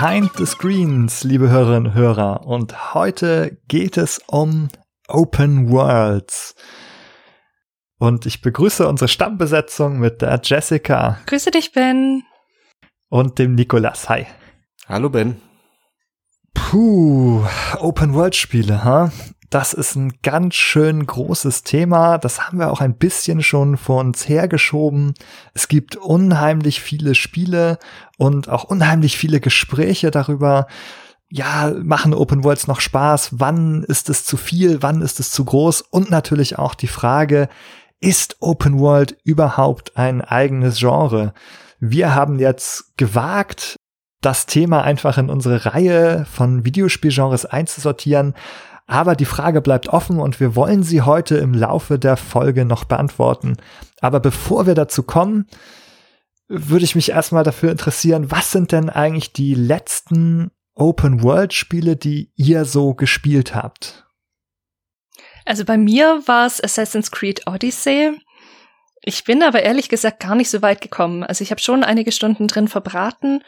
Behind the Screens, liebe Hörerinnen und Hörer. Und heute geht es um Open Worlds. Und ich begrüße unsere Stammbesetzung mit der Jessica. Grüße dich, Ben. Und dem Nikolas. Hi. Hallo, Ben. Puh, Open World Spiele, ha? Das ist ein ganz schön großes Thema. Das haben wir auch ein bisschen schon vor uns hergeschoben. Es gibt unheimlich viele Spiele und auch unheimlich viele Gespräche darüber. Ja, machen Open Worlds noch Spaß? Wann ist es zu viel? Wann ist es zu groß? Und natürlich auch die Frage, ist Open World überhaupt ein eigenes Genre? Wir haben jetzt gewagt, das Thema einfach in unsere Reihe von Videospielgenres einzusortieren, aber die Frage bleibt offen und wir wollen sie heute im Laufe der Folge noch beantworten. Aber bevor wir dazu kommen, würde ich mich erstmal dafür interessieren, was sind denn eigentlich die letzten Open-World-Spiele, die ihr so gespielt habt? Also bei mir war es Assassin's Creed Odyssey. Ich bin aber ehrlich gesagt gar nicht so weit gekommen. Also ich habe schon einige Stunden drin verbraten,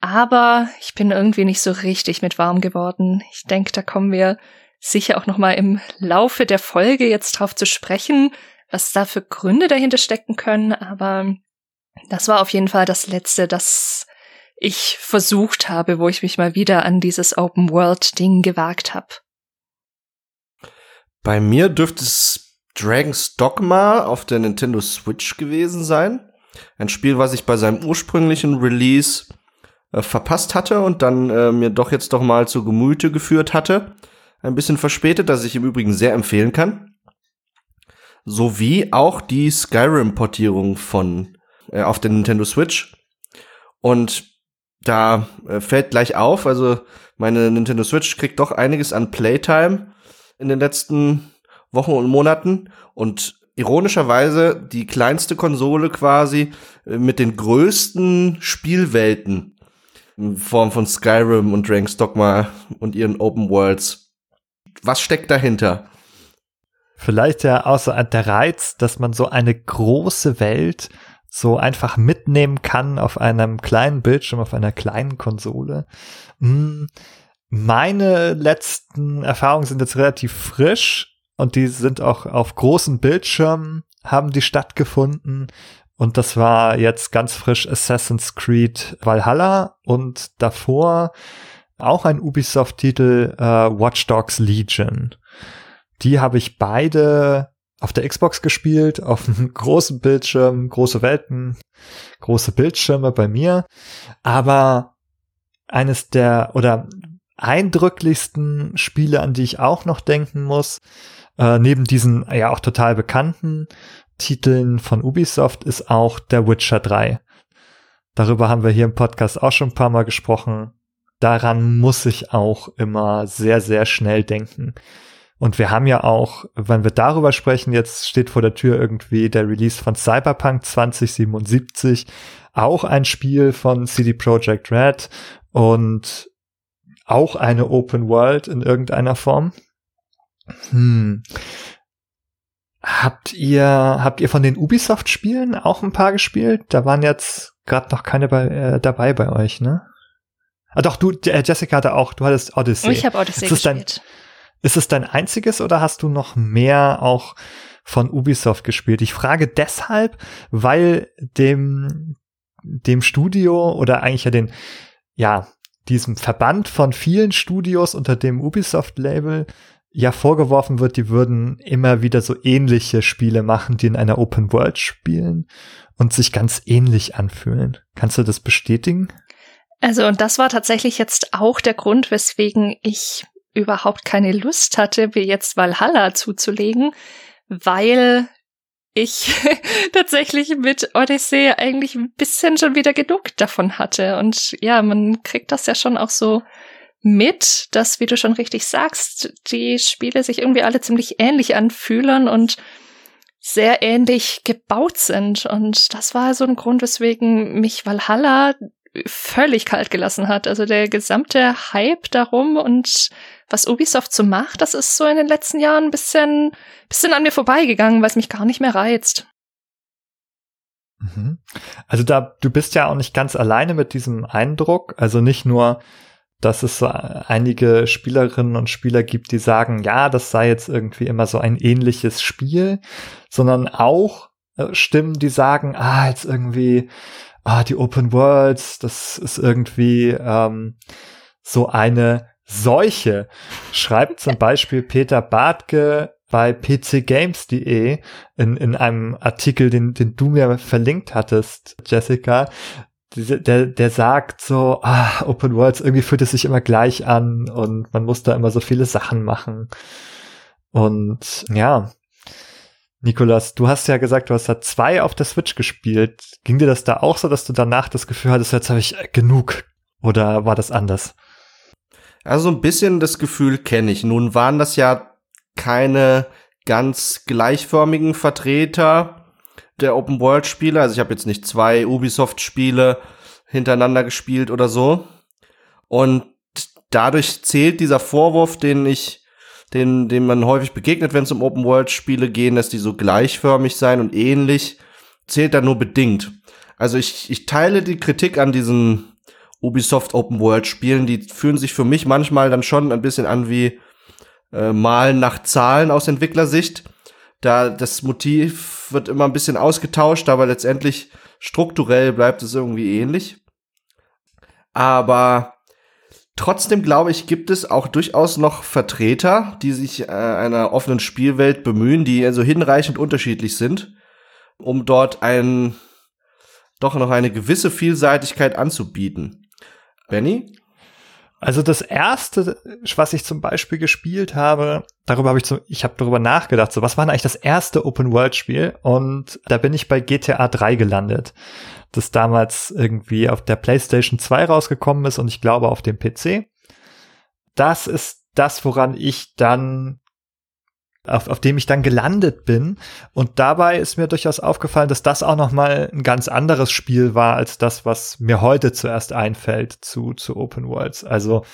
aber ich bin irgendwie nicht so richtig mit warm geworden. Ich denke, da kommen wir sicher auch noch mal im Laufe der Folge jetzt drauf zu sprechen, was da für Gründe dahinter stecken können, aber das war auf jeden Fall das letzte, das ich versucht habe, wo ich mich mal wieder an dieses Open World Ding gewagt habe. Bei mir dürfte es Dragon's Dogma auf der Nintendo Switch gewesen sein. Ein Spiel, was ich bei seinem ursprünglichen Release äh, verpasst hatte und dann äh, mir doch jetzt doch mal zu Gemüte geführt hatte ein bisschen verspätet, das ich im Übrigen sehr empfehlen kann. Sowie auch die Skyrim-Portierung von äh, auf der Nintendo Switch. Und da äh, fällt gleich auf, also meine Nintendo Switch kriegt doch einiges an Playtime in den letzten Wochen und Monaten und ironischerweise die kleinste Konsole quasi äh, mit den größten Spielwelten in Form von Skyrim und Dragon's Dogma und ihren Open Worlds was steckt dahinter? Vielleicht ja außer der Reiz, dass man so eine große Welt so einfach mitnehmen kann auf einem kleinen Bildschirm, auf einer kleinen Konsole. Hm, meine letzten Erfahrungen sind jetzt relativ frisch und die sind auch auf großen Bildschirmen haben die stattgefunden. Und das war jetzt ganz frisch Assassin's Creed Valhalla und davor auch ein Ubisoft-Titel, äh, Watch Dogs Legion. Die habe ich beide auf der Xbox gespielt, auf einem großen Bildschirm, große Welten, große Bildschirme bei mir. Aber eines der oder eindrücklichsten Spiele, an die ich auch noch denken muss, äh, neben diesen ja auch total bekannten Titeln von Ubisoft, ist auch der Witcher 3. Darüber haben wir hier im Podcast auch schon ein paar Mal gesprochen daran muss ich auch immer sehr, sehr schnell denken. Und wir haben ja auch, wenn wir darüber sprechen, jetzt steht vor der Tür irgendwie der Release von Cyberpunk 2077, auch ein Spiel von CD Projekt Red und auch eine Open World in irgendeiner Form. Hm. Habt ihr, habt ihr von den Ubisoft-Spielen auch ein paar gespielt? Da waren jetzt gerade noch keine bei, äh, dabei bei euch, ne? Ah, doch, du, äh, Jessica hatte auch, du hattest Odyssey. Ich habe Odyssey ist gespielt. Dein, ist es dein einziges oder hast du noch mehr auch von Ubisoft gespielt? Ich frage deshalb, weil dem, dem Studio oder eigentlich ja den, ja, diesem Verband von vielen Studios unter dem Ubisoft-Label ja vorgeworfen wird, die würden immer wieder so ähnliche Spiele machen, die in einer Open World spielen und sich ganz ähnlich anfühlen. Kannst du das bestätigen? Also, und das war tatsächlich jetzt auch der Grund, weswegen ich überhaupt keine Lust hatte, mir jetzt Valhalla zuzulegen, weil ich tatsächlich mit Odyssey eigentlich ein bisschen schon wieder genug davon hatte. Und ja, man kriegt das ja schon auch so mit, dass, wie du schon richtig sagst, die Spiele sich irgendwie alle ziemlich ähnlich anfühlen und sehr ähnlich gebaut sind. Und das war so ein Grund, weswegen mich Valhalla völlig kalt gelassen hat. Also der gesamte Hype darum und was Ubisoft so macht, das ist so in den letzten Jahren ein bisschen, bisschen an mir vorbeigegangen, weil es mich gar nicht mehr reizt. Mhm. Also da, du bist ja auch nicht ganz alleine mit diesem Eindruck. Also nicht nur, dass es so einige Spielerinnen und Spieler gibt, die sagen, ja, das sei jetzt irgendwie immer so ein ähnliches Spiel, sondern auch äh, Stimmen, die sagen, ah, jetzt irgendwie, ah, die Open Worlds, das ist irgendwie ähm, so eine Seuche. Schreibt zum Beispiel Peter Bartke bei pcgames.de in, in einem Artikel, den, den du mir verlinkt hattest, Jessica, der, der sagt so, ah, Open Worlds, irgendwie fühlt es sich immer gleich an und man muss da immer so viele Sachen machen. Und ja, Nikolas, du hast ja gesagt, du hast da zwei auf der Switch gespielt. Ging dir das da auch so, dass du danach das Gefühl hattest, jetzt habe ich genug? Oder war das anders? Also ein bisschen das Gefühl kenne ich. Nun waren das ja keine ganz gleichförmigen Vertreter der Open World Spiele. Also ich habe jetzt nicht zwei Ubisoft Spiele hintereinander gespielt oder so. Und dadurch zählt dieser Vorwurf, den ich den, dem man häufig begegnet, wenn es um Open World Spiele gehen, dass die so gleichförmig sein und ähnlich, zählt da nur bedingt. Also ich, ich teile die Kritik an diesen Ubisoft Open World Spielen, die fühlen sich für mich manchmal dann schon ein bisschen an wie äh, Malen nach Zahlen aus Entwicklersicht. Da das Motiv wird immer ein bisschen ausgetauscht, aber letztendlich strukturell bleibt es irgendwie ähnlich. Aber trotzdem glaube ich, gibt es auch durchaus noch Vertreter, die sich äh, einer offenen Spielwelt bemühen, die also hinreichend unterschiedlich sind, um dort ein doch noch eine gewisse Vielseitigkeit anzubieten. Benny? Also das erste, was ich zum Beispiel gespielt habe, darüber habe ich so, ich habe darüber nachgedacht, so was war denn eigentlich das erste Open World Spiel? Und da bin ich bei GTA 3 gelandet, das damals irgendwie auf der PlayStation 2 rausgekommen ist und ich glaube auf dem PC. Das ist das, woran ich dann auf, auf dem ich dann gelandet bin. Und dabei ist mir durchaus aufgefallen, dass das auch noch mal ein ganz anderes Spiel war als das, was mir heute zuerst einfällt zu, zu Open Worlds. Also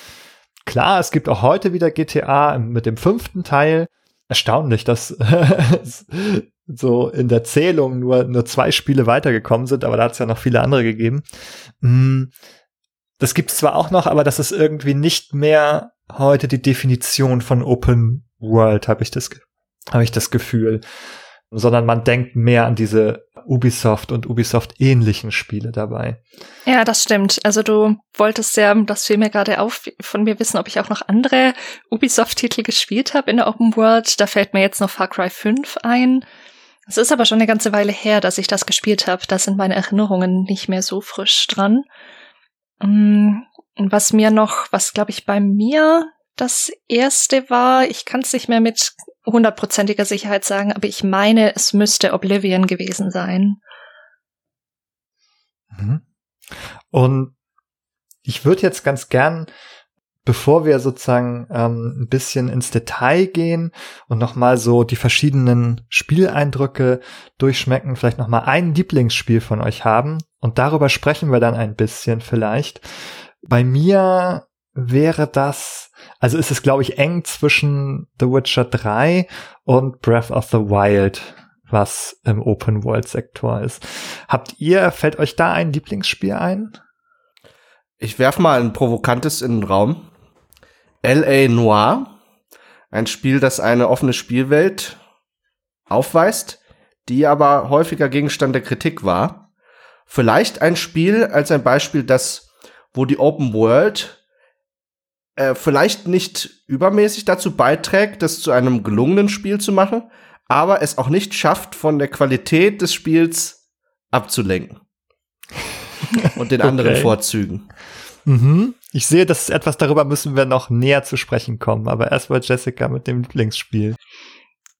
klar, es gibt auch heute wieder GTA mit dem fünften Teil. Erstaunlich, dass so in der Zählung nur, nur zwei Spiele weitergekommen sind, aber da hat es ja noch viele andere gegeben. Mm, das gibt es zwar auch noch, aber das ist irgendwie nicht mehr heute die Definition von Open World, habe ich das, habe ich das Gefühl. Sondern man denkt mehr an diese Ubisoft und Ubisoft ähnlichen Spiele dabei. Ja, das stimmt. Also du wolltest ja, das fiel mir gerade auf, von mir wissen, ob ich auch noch andere Ubisoft-Titel gespielt habe in der Open World. Da fällt mir jetzt noch Far Cry 5 ein. Es ist aber schon eine ganze Weile her, dass ich das gespielt habe. Da sind meine Erinnerungen nicht mehr so frisch dran. Mm, was mir noch, was glaube ich bei mir das erste war, ich kann es nicht mehr mit hundertprozentiger Sicherheit sagen, aber ich meine, es müsste Oblivion gewesen sein. Mhm. Und ich würde jetzt ganz gern, bevor wir sozusagen ähm, ein bisschen ins Detail gehen und nochmal so die verschiedenen Spieleindrücke durchschmecken, vielleicht nochmal ein Lieblingsspiel von euch haben. Und darüber sprechen wir dann ein bisschen vielleicht. Bei mir wäre das, also ist es, glaube ich, eng zwischen The Witcher 3 und Breath of the Wild, was im Open World Sektor ist. Habt ihr, fällt euch da ein Lieblingsspiel ein? Ich werf mal ein provokantes in den Raum. L.A. Noir. Ein Spiel, das eine offene Spielwelt aufweist, die aber häufiger Gegenstand der Kritik war. Vielleicht ein Spiel als ein Beispiel, das, wo die Open World äh, vielleicht nicht übermäßig dazu beiträgt, das zu einem gelungenen Spiel zu machen, aber es auch nicht schafft, von der Qualität des Spiels abzulenken. Und den anderen okay. Vorzügen. Mhm. Ich sehe, das ist etwas, darüber müssen wir noch näher zu sprechen kommen. Aber erstmal Jessica mit dem Lieblingsspiel.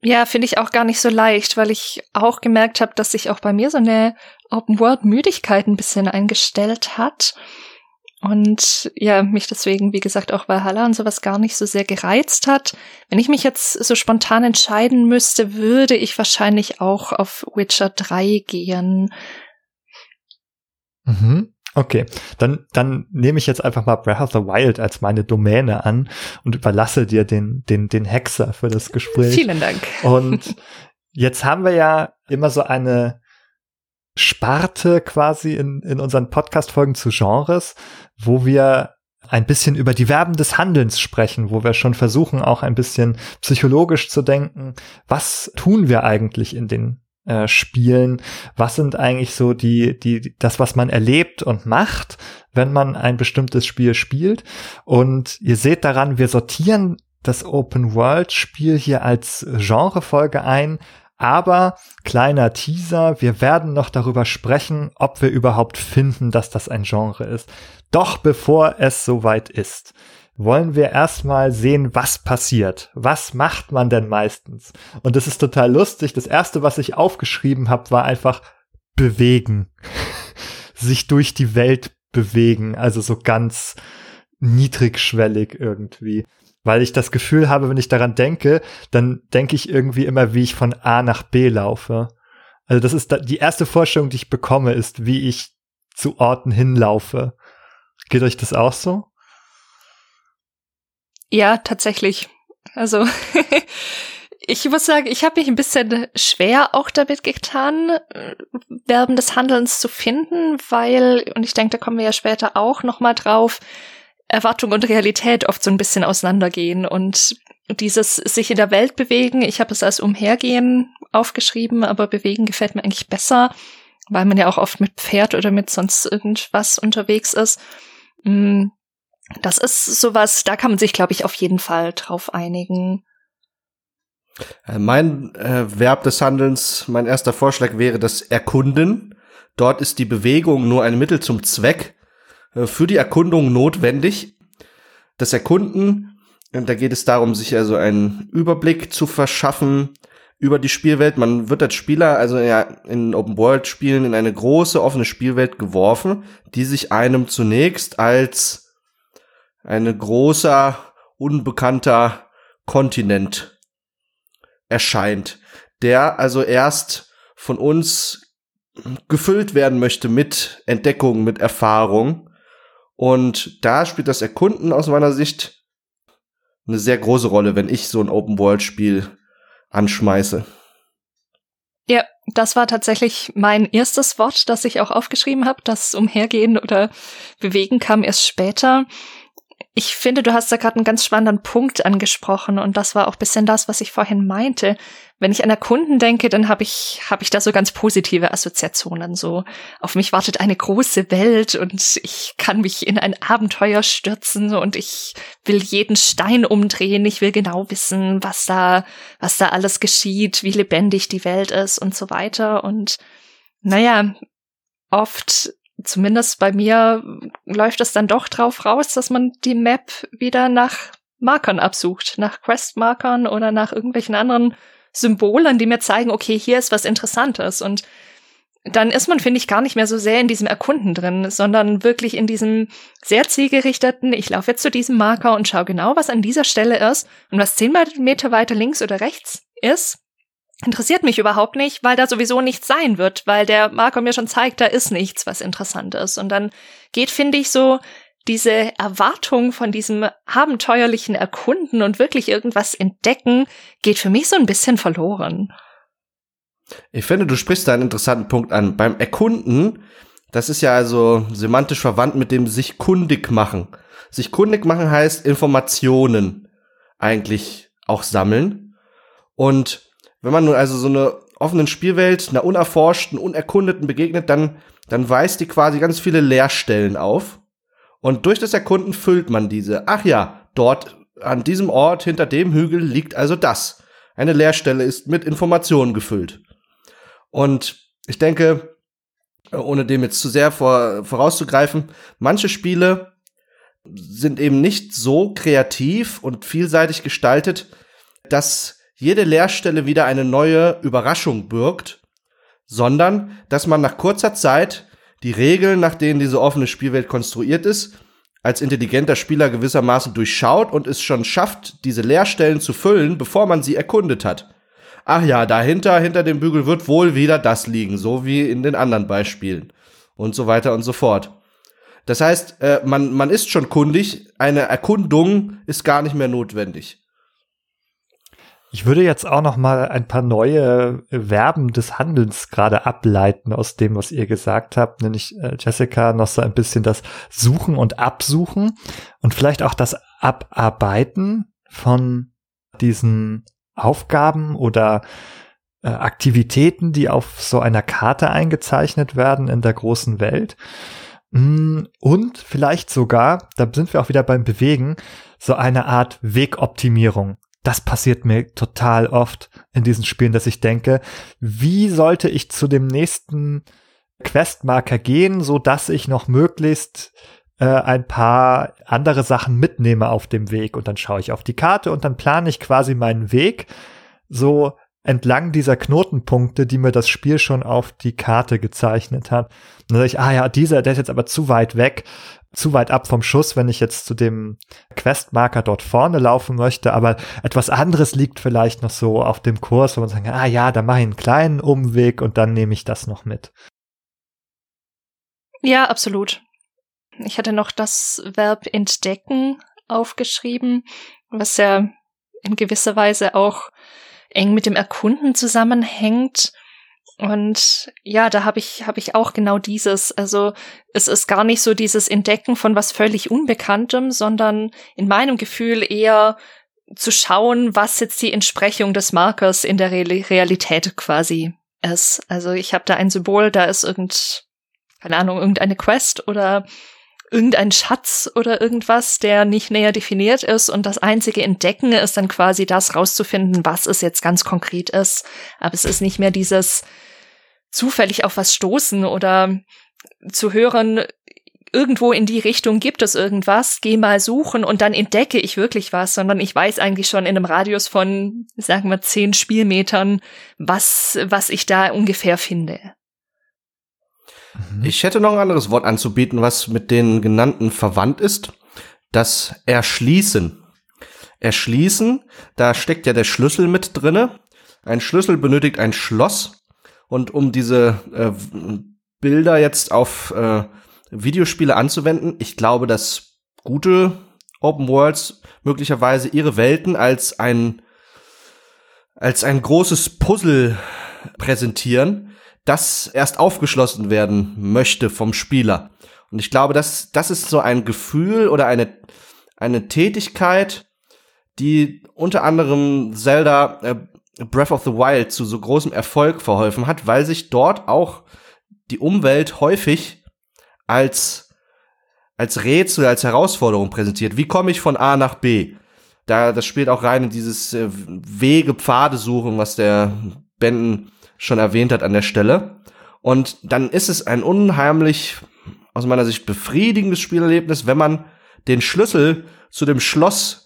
Ja, finde ich auch gar nicht so leicht, weil ich auch gemerkt habe, dass sich auch bei mir so eine Open-World-Müdigkeit ein bisschen eingestellt hat. Und ja, mich deswegen, wie gesagt, auch Valhalla und sowas gar nicht so sehr gereizt hat. Wenn ich mich jetzt so spontan entscheiden müsste, würde ich wahrscheinlich auch auf Witcher 3 gehen. Mhm. Okay, dann, dann nehme ich jetzt einfach mal Breath of the Wild als meine Domäne an und überlasse dir den, den, den Hexer für das Gespräch. Vielen Dank. Und jetzt haben wir ja immer so eine Sparte quasi in, in unseren Podcast-Folgen zu Genres, wo wir ein bisschen über die Verben des Handelns sprechen, wo wir schon versuchen, auch ein bisschen psychologisch zu denken. Was tun wir eigentlich in den äh, Spielen? Was sind eigentlich so die, die, das, was man erlebt und macht, wenn man ein bestimmtes Spiel spielt? Und ihr seht daran, wir sortieren das Open World Spiel hier als Genrefolge ein, aber kleiner Teaser, wir werden noch darüber sprechen, ob wir überhaupt finden, dass das ein Genre ist. Doch bevor es soweit ist, wollen wir erstmal sehen, was passiert. Was macht man denn meistens? Und das ist total lustig. Das erste, was ich aufgeschrieben habe, war einfach bewegen. Sich durch die Welt bewegen. Also so ganz niedrigschwellig irgendwie weil ich das Gefühl habe, wenn ich daran denke, dann denke ich irgendwie immer, wie ich von A nach B laufe. Also das ist da, die erste Vorstellung, die ich bekomme, ist, wie ich zu Orten hinlaufe. Geht euch das auch so? Ja, tatsächlich. Also ich muss sagen, ich habe mich ein bisschen schwer auch damit getan, Verben des Handelns zu finden, weil, und ich denke, da kommen wir ja später auch noch mal drauf, Erwartung und Realität oft so ein bisschen auseinandergehen und dieses sich in der Welt bewegen, ich habe es als umhergehen aufgeschrieben, aber bewegen gefällt mir eigentlich besser, weil man ja auch oft mit Pferd oder mit sonst irgendwas unterwegs ist. Mm, das ist sowas, da kann man sich, glaube ich, auf jeden Fall drauf einigen. Äh, mein äh, Verb des Handelns, mein erster Vorschlag wäre das Erkunden. Dort ist die Bewegung nur ein Mittel zum Zweck äh, für die Erkundung notwendig. Das Erkunden, äh, da geht es darum, sich also einen Überblick zu verschaffen über die Spielwelt. Man wird als Spieler also ja in Open World Spielen in eine große offene Spielwelt geworfen, die sich einem zunächst als eine großer unbekannter Kontinent erscheint, der also erst von uns gefüllt werden möchte mit Entdeckungen, mit Erfahrung. Und da spielt das Erkunden aus meiner Sicht eine sehr große Rolle, wenn ich so ein Open-World-Spiel anschmeiße. Ja, das war tatsächlich mein erstes Wort, das ich auch aufgeschrieben habe. Das Umhergehen oder Bewegen kam erst später. Ich finde, du hast da gerade einen ganz spannenden Punkt angesprochen und das war auch bisschen das, was ich vorhin meinte. Wenn ich an Erkunden denke, dann habe ich habe ich da so ganz positive Assoziationen. So auf mich wartet eine große Welt und ich kann mich in ein Abenteuer stürzen und ich will jeden Stein umdrehen. Ich will genau wissen, was da was da alles geschieht, wie lebendig die Welt ist und so weiter. Und naja, oft zumindest bei mir läuft es dann doch drauf raus, dass man die Map wieder nach Markern absucht, nach Quest-Markern oder nach irgendwelchen anderen Symbolen, die mir zeigen, okay, hier ist was Interessantes. Und dann ist man, finde ich, gar nicht mehr so sehr in diesem Erkunden drin, sondern wirklich in diesem sehr zielgerichteten, ich laufe jetzt zu diesem Marker und schaue genau, was an dieser Stelle ist und was zehn Meter weiter links oder rechts ist interessiert mich überhaupt nicht, weil da sowieso nichts sein wird, weil der Marco mir schon zeigt, da ist nichts, was interessant ist. Und dann geht, finde ich, so diese Erwartung von diesem abenteuerlichen Erkunden und wirklich irgendwas entdecken, geht für mich so ein bisschen verloren. Ich finde, du sprichst da einen interessanten Punkt an. Beim Erkunden, das ist ja also semantisch verwandt mit dem sich kundig machen. Sich kundig machen heißt Informationen eigentlich auch sammeln. Und wenn man nun also so eine offenen Spielwelt, einer unerforschten, unerkundeten begegnet, dann, dann weist die quasi ganz viele Leerstellen auf. Und durch das Erkunden füllt man diese. Ach ja, dort an diesem Ort hinter dem Hügel liegt also das. Eine Leerstelle ist mit Informationen gefüllt. Und ich denke, ohne dem jetzt zu sehr vor, vorauszugreifen, manche Spiele sind eben nicht so kreativ und vielseitig gestaltet, dass jede Leerstelle wieder eine neue Überraschung birgt, sondern dass man nach kurzer Zeit die Regeln, nach denen diese offene Spielwelt konstruiert ist, als intelligenter Spieler gewissermaßen durchschaut und es schon schafft, diese Leerstellen zu füllen, bevor man sie erkundet hat. Ach ja, dahinter, hinter dem Bügel wird wohl wieder das liegen, so wie in den anderen Beispielen. Und so weiter und so fort. Das heißt, äh, man, man ist schon kundig, eine Erkundung ist gar nicht mehr notwendig. Ich würde jetzt auch noch mal ein paar neue Verben des Handelns gerade ableiten aus dem, was ihr gesagt habt, nämlich äh, Jessica noch so ein bisschen das Suchen und Absuchen und vielleicht auch das Abarbeiten von diesen Aufgaben oder äh, Aktivitäten, die auf so einer Karte eingezeichnet werden in der großen Welt. Mm, und vielleicht sogar, da sind wir auch wieder beim Bewegen, so eine Art Wegoptimierung. Das passiert mir total oft in diesen Spielen, dass ich denke, wie sollte ich zu dem nächsten Questmarker gehen, so dass ich noch möglichst äh, ein paar andere Sachen mitnehme auf dem Weg und dann schaue ich auf die Karte und dann plane ich quasi meinen Weg so entlang dieser Knotenpunkte, die mir das Spiel schon auf die Karte gezeichnet hat. Und dann sage ich, ah ja, dieser, der ist jetzt aber zu weit weg, zu weit ab vom Schuss, wenn ich jetzt zu dem Questmarker dort vorne laufen möchte, aber etwas anderes liegt vielleicht noch so auf dem Kurs, wo man sagt, ah ja, da mache ich einen kleinen Umweg und dann nehme ich das noch mit. Ja, absolut. Ich hatte noch das Verb entdecken aufgeschrieben, was ja in gewisser Weise auch eng mit dem Erkunden zusammenhängt. Und ja, da habe ich, habe ich auch genau dieses. Also es ist gar nicht so dieses Entdecken von was völlig Unbekanntem, sondern in meinem Gefühl eher zu schauen, was jetzt die Entsprechung des Markers in der Realität quasi ist. Also ich habe da ein Symbol, da ist irgend, keine Ahnung, irgendeine Quest oder irgendein Schatz oder irgendwas, der nicht näher definiert ist und das einzige Entdecken ist dann quasi das rauszufinden, was es jetzt ganz konkret ist. Aber es ist nicht mehr dieses zufällig auf was stoßen oder zu hören, irgendwo in die Richtung gibt es irgendwas, geh mal suchen und dann entdecke ich wirklich was, sondern ich weiß eigentlich schon in einem Radius von, sagen wir, zehn Spielmetern, was, was ich da ungefähr finde. Ich hätte noch ein anderes Wort anzubieten, was mit den genannten verwandt ist. Das Erschließen. Erschließen, da steckt ja der Schlüssel mit drinne. Ein Schlüssel benötigt ein Schloss. Und um diese äh, Bilder jetzt auf äh, Videospiele anzuwenden, ich glaube, dass gute Open Worlds möglicherweise ihre Welten als ein als ein großes Puzzle präsentieren, das erst aufgeschlossen werden möchte vom Spieler. Und ich glaube, das, das ist so ein Gefühl oder eine, eine Tätigkeit, die unter anderem Zelda äh, Breath of the Wild zu so großem Erfolg verholfen hat, weil sich dort auch die Umwelt häufig als, als Rätsel, als Herausforderung präsentiert. Wie komme ich von A nach B? Da, das spielt auch rein in dieses äh, Wege, Pfade suchen, was der Benden schon erwähnt hat an der Stelle. Und dann ist es ein unheimlich, aus meiner Sicht befriedigendes Spielerlebnis, wenn man den Schlüssel zu dem Schloss,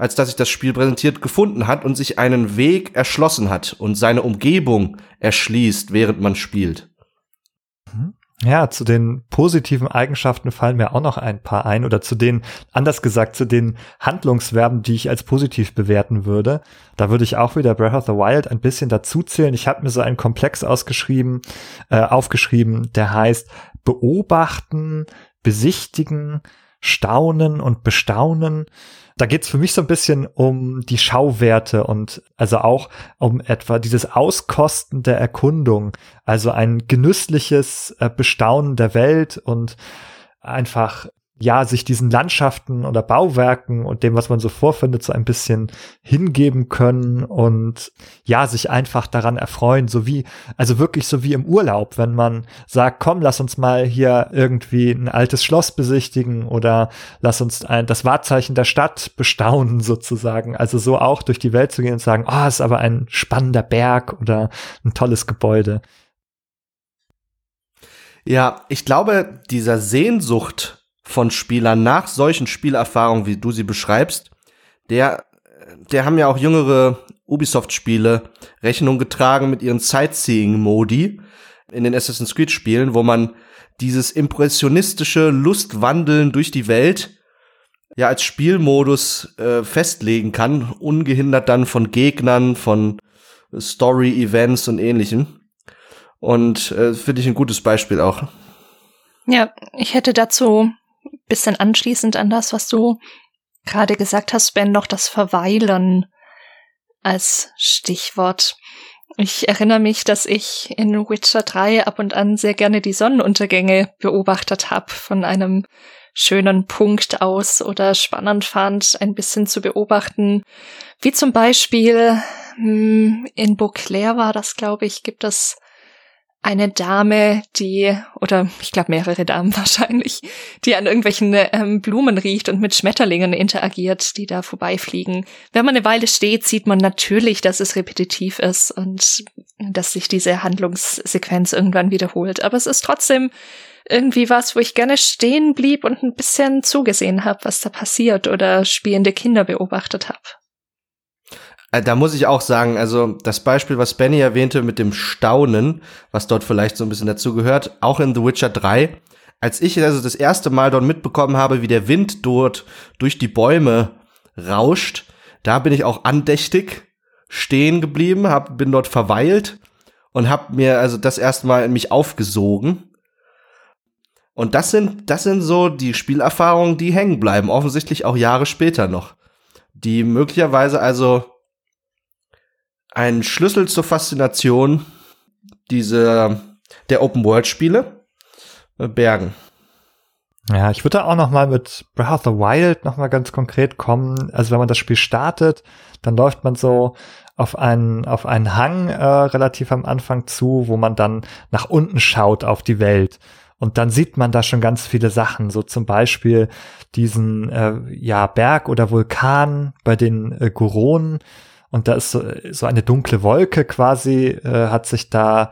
als das sich das Spiel präsentiert, gefunden hat und sich einen Weg erschlossen hat und seine Umgebung erschließt, während man spielt. Mhm. Ja, zu den positiven Eigenschaften fallen mir auch noch ein paar ein oder zu den, anders gesagt, zu den Handlungsverben, die ich als positiv bewerten würde. Da würde ich auch wieder Breath of the Wild ein bisschen dazu zählen. Ich habe mir so einen Komplex ausgeschrieben, äh, aufgeschrieben, der heißt beobachten, besichtigen, staunen und bestaunen. Da geht's für mich so ein bisschen um die Schauwerte und also auch um etwa dieses Auskosten der Erkundung, also ein genüssliches äh, Bestaunen der Welt und einfach ja, sich diesen Landschaften oder Bauwerken und dem, was man so vorfindet, so ein bisschen hingeben können und ja, sich einfach daran erfreuen, so wie, also wirklich so wie im Urlaub, wenn man sagt, komm, lass uns mal hier irgendwie ein altes Schloss besichtigen oder lass uns ein, das Wahrzeichen der Stadt bestaunen sozusagen. Also so auch durch die Welt zu gehen und sagen, oh, ist aber ein spannender Berg oder ein tolles Gebäude. Ja, ich glaube, dieser Sehnsucht von Spielern nach solchen Spielerfahrungen, wie du sie beschreibst, der, der haben ja auch jüngere Ubisoft-Spiele Rechnung getragen mit ihren Sightseeing-Modi in den Assassin's Creed-Spielen, wo man dieses impressionistische Lustwandeln durch die Welt ja als Spielmodus äh, festlegen kann, ungehindert dann von Gegnern, von Story-Events und ähnlichem. Und äh, finde ich ein gutes Beispiel auch. Ja, ich hätte dazu bisschen anschließend an das, was du gerade gesagt hast, Ben, noch das Verweilen. als Stichwort. Ich erinnere mich, dass ich in Witcher 3 ab und an sehr gerne die Sonnenuntergänge beobachtet habe von einem schönen Punkt aus oder spannend fand, ein bisschen zu beobachten. Wie zum Beispiel hm, in Beauclair war das, glaube ich, gibt es eine Dame, die, oder ich glaube mehrere Damen wahrscheinlich, die an irgendwelchen ähm, Blumen riecht und mit Schmetterlingen interagiert, die da vorbeifliegen. Wenn man eine Weile steht, sieht man natürlich, dass es repetitiv ist und dass sich diese Handlungssequenz irgendwann wiederholt. Aber es ist trotzdem irgendwie was, wo ich gerne stehen blieb und ein bisschen zugesehen habe, was da passiert oder spielende Kinder beobachtet habe. Äh, da muss ich auch sagen, also das Beispiel, was Benny erwähnte mit dem Staunen, was dort vielleicht so ein bisschen dazu gehört, auch in The Witcher 3, als ich also das erste Mal dort mitbekommen habe, wie der Wind dort durch die Bäume rauscht, da bin ich auch andächtig stehen geblieben, hab, bin dort verweilt und hab mir also das erste Mal in mich aufgesogen. Und das sind, das sind so die Spielerfahrungen, die hängen bleiben, offensichtlich auch Jahre später noch. Die möglicherweise also ein Schlüssel zur Faszination dieser der Open World Spiele äh, bergen. Ja, ich würde da auch noch mal mit Breath of the Wild noch mal ganz konkret kommen. Also wenn man das Spiel startet, dann läuft man so auf einen auf einen Hang äh, relativ am Anfang zu, wo man dann nach unten schaut auf die Welt. Und dann sieht man da schon ganz viele Sachen, so zum Beispiel diesen äh, ja Berg oder Vulkan bei den äh, Guronen, und da ist so, so eine dunkle Wolke quasi, äh, hat sich da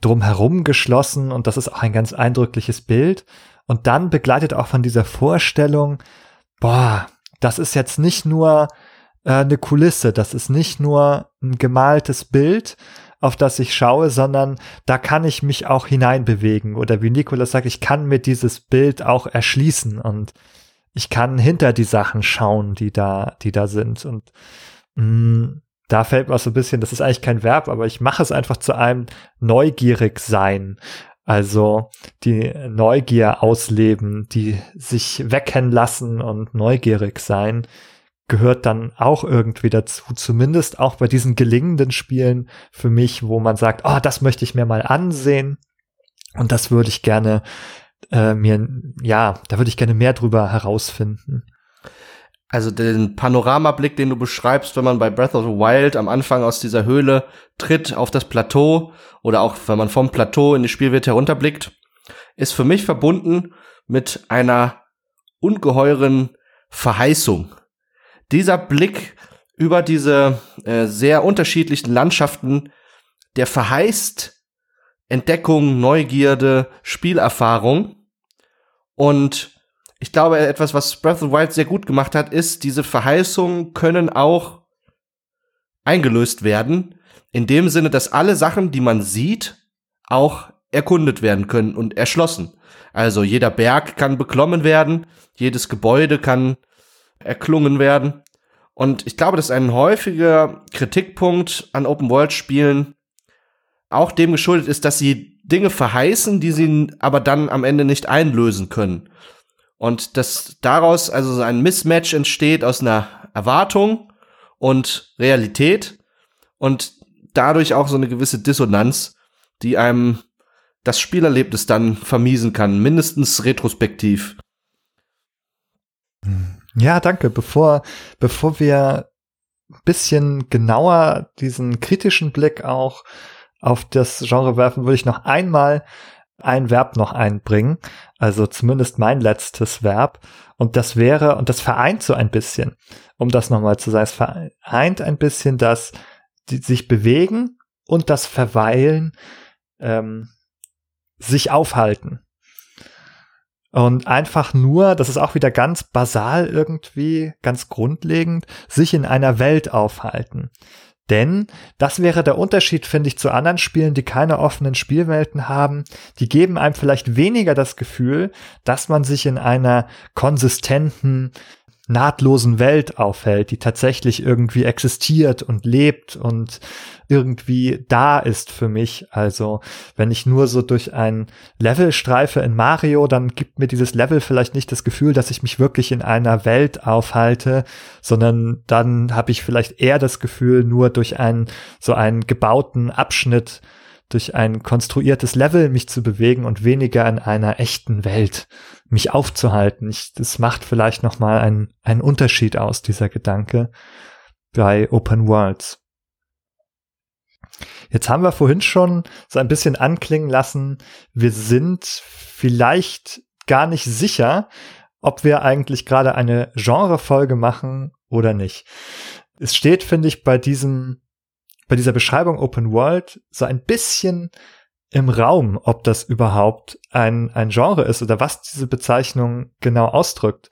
drumherum geschlossen und das ist auch ein ganz eindrückliches Bild. Und dann begleitet auch von dieser Vorstellung, boah, das ist jetzt nicht nur äh, eine Kulisse, das ist nicht nur ein gemaltes Bild, auf das ich schaue, sondern da kann ich mich auch hineinbewegen. Oder wie Nikolas sagt, ich kann mir dieses Bild auch erschließen und ich kann hinter die Sachen schauen, die da, die da sind. Und da fällt mir so ein bisschen, das ist eigentlich kein Verb, aber ich mache es einfach zu einem neugierig sein. Also die Neugier ausleben, die sich wecken lassen und neugierig sein, gehört dann auch irgendwie dazu, zumindest auch bei diesen gelingenden Spielen für mich, wo man sagt, oh, das möchte ich mir mal ansehen und das würde ich gerne äh, mir, ja, da würde ich gerne mehr drüber herausfinden. Also den Panoramablick, den du beschreibst, wenn man bei Breath of the Wild am Anfang aus dieser Höhle tritt auf das Plateau oder auch wenn man vom Plateau in die Spielwelt herunterblickt, ist für mich verbunden mit einer ungeheuren Verheißung. Dieser Blick über diese äh, sehr unterschiedlichen Landschaften, der verheißt Entdeckung, Neugierde, Spielerfahrung und ich glaube, etwas, was Breath of the Wild sehr gut gemacht hat, ist, diese Verheißungen können auch eingelöst werden. In dem Sinne, dass alle Sachen, die man sieht, auch erkundet werden können und erschlossen. Also jeder Berg kann beklommen werden, jedes Gebäude kann erklungen werden. Und ich glaube, das ist ein häufiger Kritikpunkt an Open-World-Spielen auch dem geschuldet ist, dass sie Dinge verheißen, die sie aber dann am Ende nicht einlösen können. Und dass daraus also so ein Mismatch entsteht aus einer Erwartung und Realität und dadurch auch so eine gewisse Dissonanz, die einem das Spielerlebnis dann vermiesen kann, mindestens retrospektiv. Ja, danke. Bevor, bevor wir ein bisschen genauer diesen kritischen Blick auch auf das Genre werfen, würde ich noch einmal ein Verb noch einbringen, also zumindest mein letztes Verb. Und das wäre, und das vereint so ein bisschen, um das nochmal zu sagen, es vereint ein bisschen das die sich bewegen und das Verweilen, ähm, sich aufhalten. Und einfach nur, das ist auch wieder ganz basal irgendwie, ganz grundlegend, sich in einer Welt aufhalten. Denn das wäre der Unterschied, finde ich, zu anderen Spielen, die keine offenen Spielwelten haben. Die geben einem vielleicht weniger das Gefühl, dass man sich in einer konsistenten, nahtlosen Welt aufhält, die tatsächlich irgendwie existiert und lebt und irgendwie da ist für mich. Also wenn ich nur so durch ein Level streife in Mario, dann gibt mir dieses Level vielleicht nicht das Gefühl, dass ich mich wirklich in einer Welt aufhalte, sondern dann habe ich vielleicht eher das Gefühl, nur durch einen so einen gebauten Abschnitt durch ein konstruiertes Level mich zu bewegen und weniger in einer echten Welt mich aufzuhalten. Ich, das macht vielleicht noch mal einen, einen Unterschied aus, dieser Gedanke bei Open Worlds. Jetzt haben wir vorhin schon so ein bisschen anklingen lassen, wir sind vielleicht gar nicht sicher, ob wir eigentlich gerade eine Genrefolge machen oder nicht. Es steht, finde ich, bei diesem bei dieser Beschreibung Open World so ein bisschen im Raum, ob das überhaupt ein, ein Genre ist oder was diese Bezeichnung genau ausdrückt.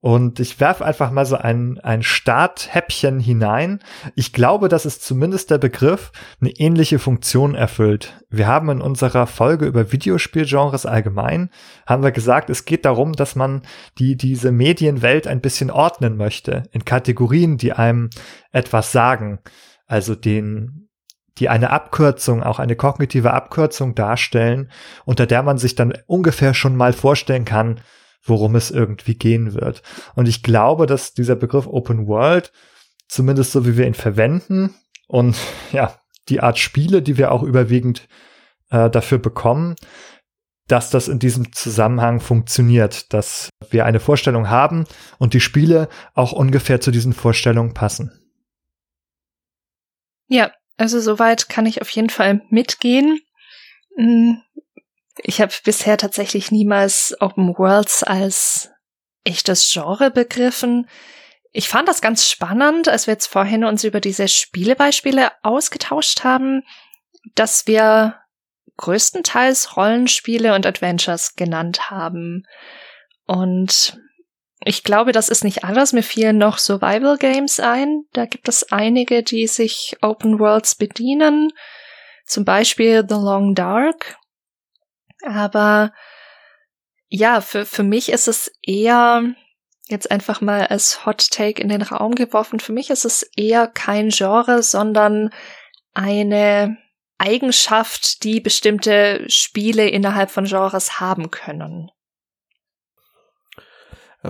Und ich werfe einfach mal so ein, ein Starthäppchen hinein. Ich glaube, dass es zumindest der Begriff eine ähnliche Funktion erfüllt. Wir haben in unserer Folge über Videospielgenres allgemein, haben wir gesagt, es geht darum, dass man die, diese Medienwelt ein bisschen ordnen möchte in Kategorien, die einem etwas sagen also den, die eine Abkürzung, auch eine kognitive Abkürzung darstellen, unter der man sich dann ungefähr schon mal vorstellen kann, worum es irgendwie gehen wird. Und ich glaube, dass dieser Begriff Open World, zumindest so wie wir ihn verwenden und ja, die Art Spiele, die wir auch überwiegend äh, dafür bekommen, dass das in diesem Zusammenhang funktioniert, dass wir eine Vorstellung haben und die Spiele auch ungefähr zu diesen Vorstellungen passen. Ja, also soweit kann ich auf jeden Fall mitgehen. Hm, ich habe bisher tatsächlich niemals Open Worlds als echtes Genre begriffen. Ich fand das ganz spannend, als wir jetzt vorhin uns über diese Spielebeispiele ausgetauscht haben, dass wir größtenteils Rollenspiele und Adventures genannt haben. Und ich glaube, das ist nicht alles. Mir fielen noch Survival Games ein. Da gibt es einige, die sich Open Worlds bedienen. Zum Beispiel The Long Dark. Aber ja, für, für mich ist es eher, jetzt einfach mal als Hot Take in den Raum geworfen, für mich ist es eher kein Genre, sondern eine Eigenschaft, die bestimmte Spiele innerhalb von Genres haben können.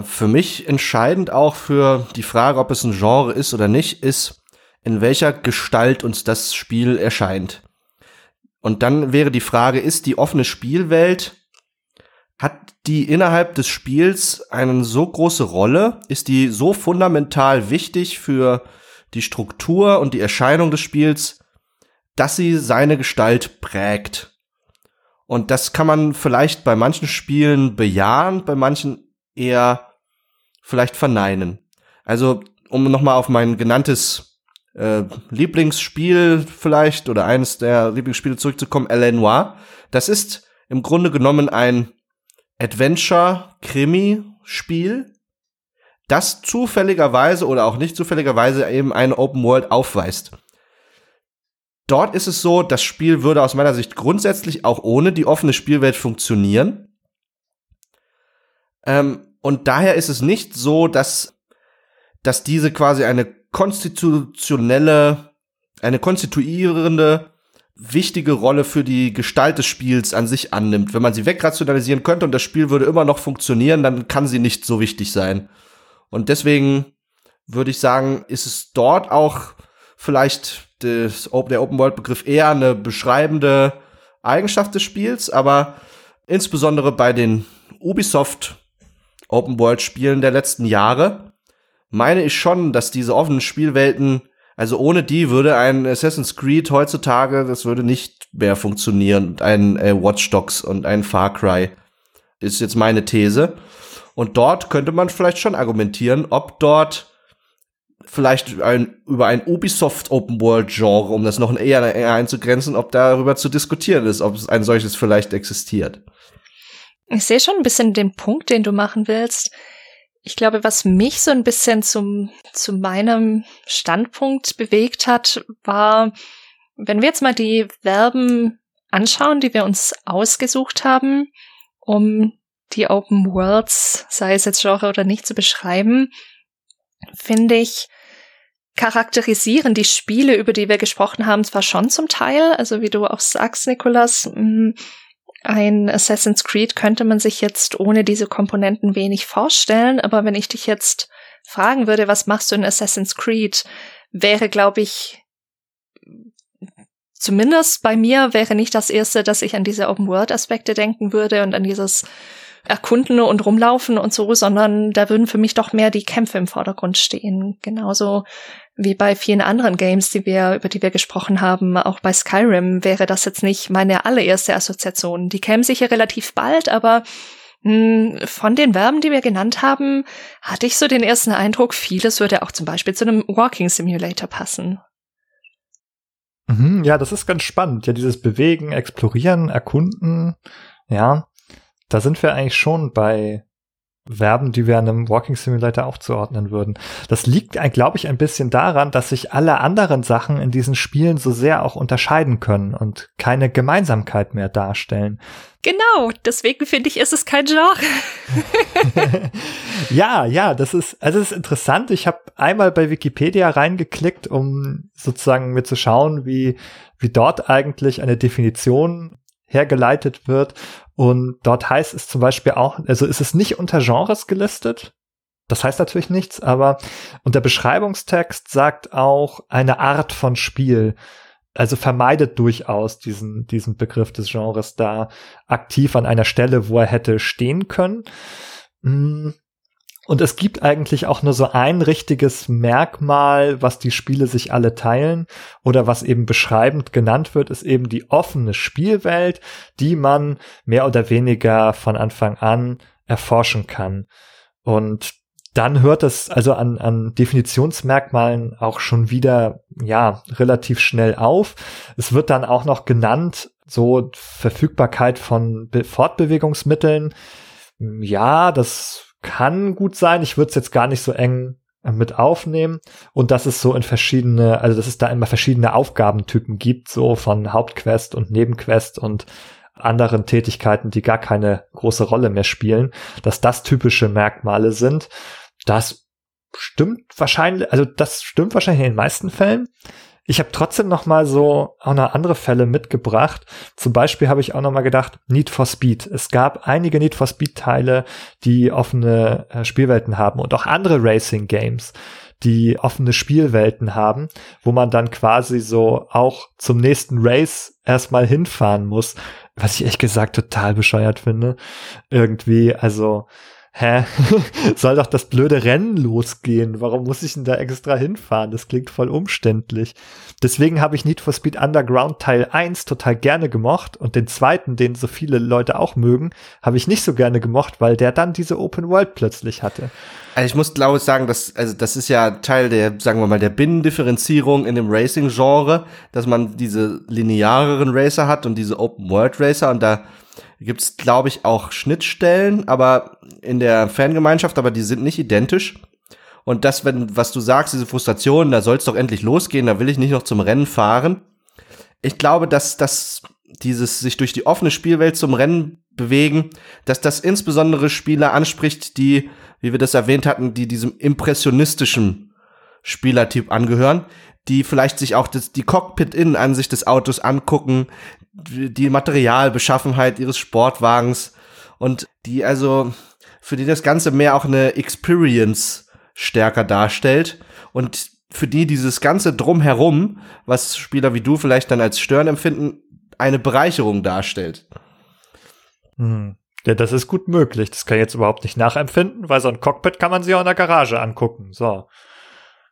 Für mich entscheidend auch für die Frage, ob es ein Genre ist oder nicht, ist, in welcher Gestalt uns das Spiel erscheint. Und dann wäre die Frage, ist die offene Spielwelt, hat die innerhalb des Spiels eine so große Rolle? Ist die so fundamental wichtig für die Struktur und die Erscheinung des Spiels, dass sie seine Gestalt prägt? Und das kann man vielleicht bei manchen Spielen bejahen, bei manchen eher vielleicht verneinen. Also, um nochmal auf mein genanntes äh, Lieblingsspiel vielleicht oder eines der Lieblingsspiele zurückzukommen, L.A. Noir. Das ist im Grunde genommen ein Adventure-Krimi-Spiel, das zufälligerweise oder auch nicht zufälligerweise eben eine Open World aufweist. Dort ist es so, das Spiel würde aus meiner Sicht grundsätzlich auch ohne die offene Spielwelt funktionieren. Ähm, und daher ist es nicht so, dass, dass diese quasi eine konstitutionelle, eine konstituierende, wichtige Rolle für die Gestalt des Spiels an sich annimmt. Wenn man sie wegrationalisieren könnte und das Spiel würde immer noch funktionieren, dann kann sie nicht so wichtig sein. Und deswegen würde ich sagen, ist es dort auch vielleicht des, der Open World Begriff eher eine beschreibende Eigenschaft des Spiels, aber insbesondere bei den Ubisoft Open-World-Spielen der letzten Jahre, meine ich schon, dass diese offenen Spielwelten, also ohne die würde ein Assassin's Creed heutzutage, das würde nicht mehr funktionieren. Ein äh, Watch Dogs und ein Far Cry ist jetzt meine These. Und dort könnte man vielleicht schon argumentieren, ob dort vielleicht ein, über ein Ubisoft Open World Genre, um das noch eher, eher einzugrenzen, ob darüber zu diskutieren ist, ob ein solches vielleicht existiert. Ich sehe schon ein bisschen den Punkt, den du machen willst. Ich glaube, was mich so ein bisschen zum, zu meinem Standpunkt bewegt hat, war, wenn wir jetzt mal die Verben anschauen, die wir uns ausgesucht haben, um die Open Worlds, sei es jetzt Genre oder nicht, zu beschreiben, finde ich, charakterisieren die Spiele, über die wir gesprochen haben, zwar schon zum Teil, also wie du auch sagst, Nikolas, mm, ein Assassin's Creed könnte man sich jetzt ohne diese Komponenten wenig vorstellen, aber wenn ich dich jetzt fragen würde, was machst du in Assassin's Creed, wäre, glaube ich, zumindest bei mir wäre nicht das erste, dass ich an diese Open-World-Aspekte denken würde und an dieses Erkunden und Rumlaufen und so, sondern da würden für mich doch mehr die Kämpfe im Vordergrund stehen. Genauso wie bei vielen anderen Games, die wir, über die wir gesprochen haben, auch bei Skyrim wäre das jetzt nicht meine allererste Assoziation. Die kämen sicher relativ bald, aber mh, hm, von den Verben, die wir genannt haben, hatte ich so den ersten Eindruck, vieles würde auch zum Beispiel zu einem Walking Simulator passen. Mhm, ja, das ist ganz spannend. Ja, dieses Bewegen, Explorieren, Erkunden, ja, da sind wir eigentlich schon bei Verben, die wir einem Walking Simulator auch zuordnen würden. Das liegt, glaube ich, ein bisschen daran, dass sich alle anderen Sachen in diesen Spielen so sehr auch unterscheiden können und keine Gemeinsamkeit mehr darstellen. Genau, deswegen finde ich, ist es kein Genre. ja, ja, das ist, also es ist interessant. Ich habe einmal bei Wikipedia reingeklickt, um sozusagen mir zu schauen, wie, wie dort eigentlich eine Definition hergeleitet wird. Und dort heißt es zum Beispiel auch, also ist es nicht unter Genres gelistet. Das heißt natürlich nichts, aber und der Beschreibungstext sagt auch eine Art von Spiel. Also vermeidet durchaus diesen, diesen Begriff des Genres da aktiv an einer Stelle, wo er hätte stehen können. Hm, und es gibt eigentlich auch nur so ein richtiges Merkmal, was die Spiele sich alle teilen oder was eben beschreibend genannt wird, ist eben die offene Spielwelt, die man mehr oder weniger von Anfang an erforschen kann. Und dann hört es also an, an Definitionsmerkmalen auch schon wieder, ja, relativ schnell auf. Es wird dann auch noch genannt, so Verfügbarkeit von Be Fortbewegungsmitteln. Ja, das kann gut sein. Ich würde es jetzt gar nicht so eng äh, mit aufnehmen und dass es so in verschiedene, also dass es da immer verschiedene Aufgabentypen gibt, so von Hauptquest und Nebenquest und anderen Tätigkeiten, die gar keine große Rolle mehr spielen, dass das typische Merkmale sind. Das stimmt wahrscheinlich, also das stimmt wahrscheinlich in den meisten Fällen. Ich habe trotzdem noch mal so auch noch andere Fälle mitgebracht. Zum Beispiel habe ich auch noch mal gedacht, Need for Speed. Es gab einige Need for Speed Teile, die offene äh, Spielwelten haben und auch andere Racing Games, die offene Spielwelten haben, wo man dann quasi so auch zum nächsten Race erstmal hinfahren muss, was ich echt gesagt total bescheuert finde. Irgendwie, also hä, soll doch das blöde Rennen losgehen? Warum muss ich denn da extra hinfahren? Das klingt voll umständlich. Deswegen habe ich Need for Speed Underground Teil 1 total gerne gemocht und den zweiten, den so viele Leute auch mögen, habe ich nicht so gerne gemocht, weil der dann diese Open World plötzlich hatte. Also ich muss glaube ich sagen, dass also das ist ja Teil der sagen wir mal der Binnendifferenzierung in dem Racing Genre, dass man diese lineareren Racer hat und diese Open World Racer und da gibt es, glaube ich, auch Schnittstellen, aber in der Fangemeinschaft, aber die sind nicht identisch. Und das, wenn, was du sagst, diese Frustration, da soll es doch endlich losgehen, da will ich nicht noch zum Rennen fahren. Ich glaube, dass dass dieses sich durch die offene Spielwelt zum Rennen bewegen, dass das insbesondere Spieler anspricht, die, wie wir das erwähnt hatten, die diesem impressionistischen Spielertyp angehören, die vielleicht sich auch das, die Cockpit-Innenansicht des Autos angucken, die Materialbeschaffenheit ihres Sportwagens und die also für die das Ganze mehr auch eine Experience stärker darstellt und für die dieses ganze drumherum, was Spieler wie du vielleicht dann als Stören empfinden, eine Bereicherung darstellt. Hm. Ja, das ist gut möglich. Das kann ich jetzt überhaupt nicht nachempfinden, weil so ein Cockpit kann man sich auch in der Garage angucken. So.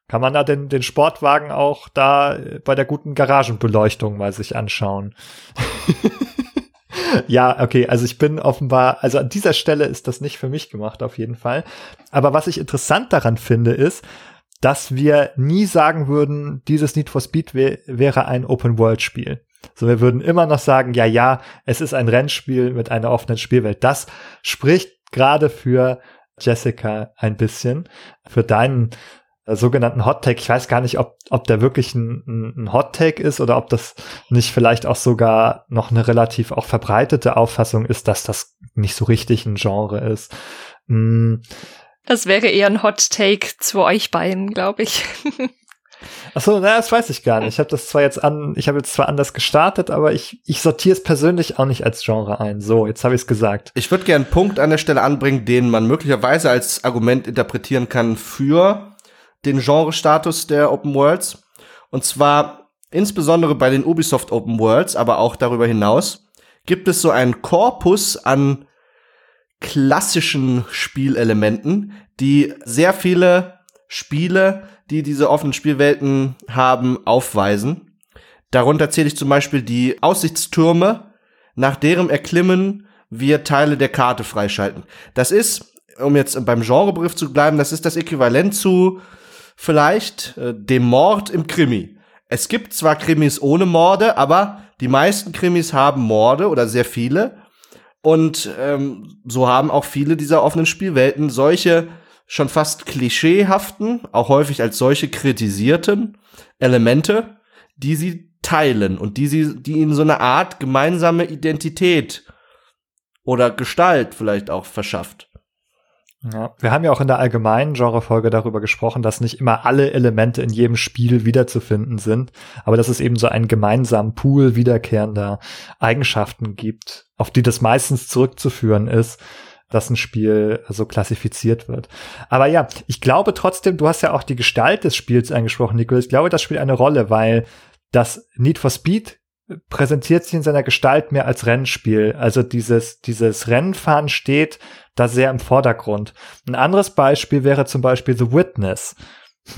Kann man da den, den Sportwagen auch da bei der guten Garagenbeleuchtung mal sich anschauen? ja, okay, also ich bin offenbar, also an dieser Stelle ist das nicht für mich gemacht, auf jeden Fall. Aber was ich interessant daran finde, ist, dass wir nie sagen würden, dieses Need for Speed wär, wäre ein Open-World-Spiel. So, wir würden immer noch sagen, ja, ja, es ist ein Rennspiel mit einer offenen Spielwelt. Das spricht gerade für Jessica ein bisschen, für deinen sogenannten Hot Take. Ich weiß gar nicht, ob, ob der wirklich ein, ein Hot Take ist oder ob das nicht vielleicht auch sogar noch eine relativ auch verbreitete Auffassung ist, dass das nicht so richtig ein Genre ist. Mm. Das wäre eher ein Hot Take zu euch beiden, glaube ich. Achso, na, das weiß ich gar nicht. Ich habe das zwar jetzt an, ich habe jetzt zwar anders gestartet, aber ich, ich sortiere es persönlich auch nicht als Genre ein. So, jetzt habe ich es gesagt. Ich würde gerne einen Punkt an der Stelle anbringen, den man möglicherweise als Argument interpretieren kann für den Genre-Status der Open Worlds. Und zwar insbesondere bei den Ubisoft Open Worlds, aber auch darüber hinaus, gibt es so einen Korpus an klassischen Spielelementen, die sehr viele Spiele, die diese offenen Spielwelten haben, aufweisen. Darunter zähle ich zum Beispiel die Aussichtstürme, nach deren Erklimmen wir Teile der Karte freischalten. Das ist, um jetzt beim Genrebegriff zu bleiben, das ist das Äquivalent zu vielleicht äh, dem Mord im Krimi. Es gibt zwar Krimis ohne Morde, aber die meisten Krimis haben Morde oder sehr viele. Und ähm, so haben auch viele dieser offenen Spielwelten solche schon fast klischeehaften, auch häufig als solche kritisierten Elemente, die sie teilen und die sie, die ihnen so eine Art gemeinsame Identität oder Gestalt vielleicht auch verschafft. Ja, wir haben ja auch in der allgemeinen Genrefolge darüber gesprochen, dass nicht immer alle Elemente in jedem Spiel wiederzufinden sind, aber dass es eben so einen gemeinsamen Pool wiederkehrender Eigenschaften gibt, auf die das meistens zurückzuführen ist, dass ein Spiel so klassifiziert wird. Aber ja, ich glaube trotzdem, du hast ja auch die Gestalt des Spiels angesprochen, Nico. Ich glaube, das spielt eine Rolle, weil das Need for Speed präsentiert sich in seiner Gestalt mehr als Rennspiel. Also dieses, dieses Rennfahren steht da sehr im Vordergrund. Ein anderes Beispiel wäre zum Beispiel The Witness.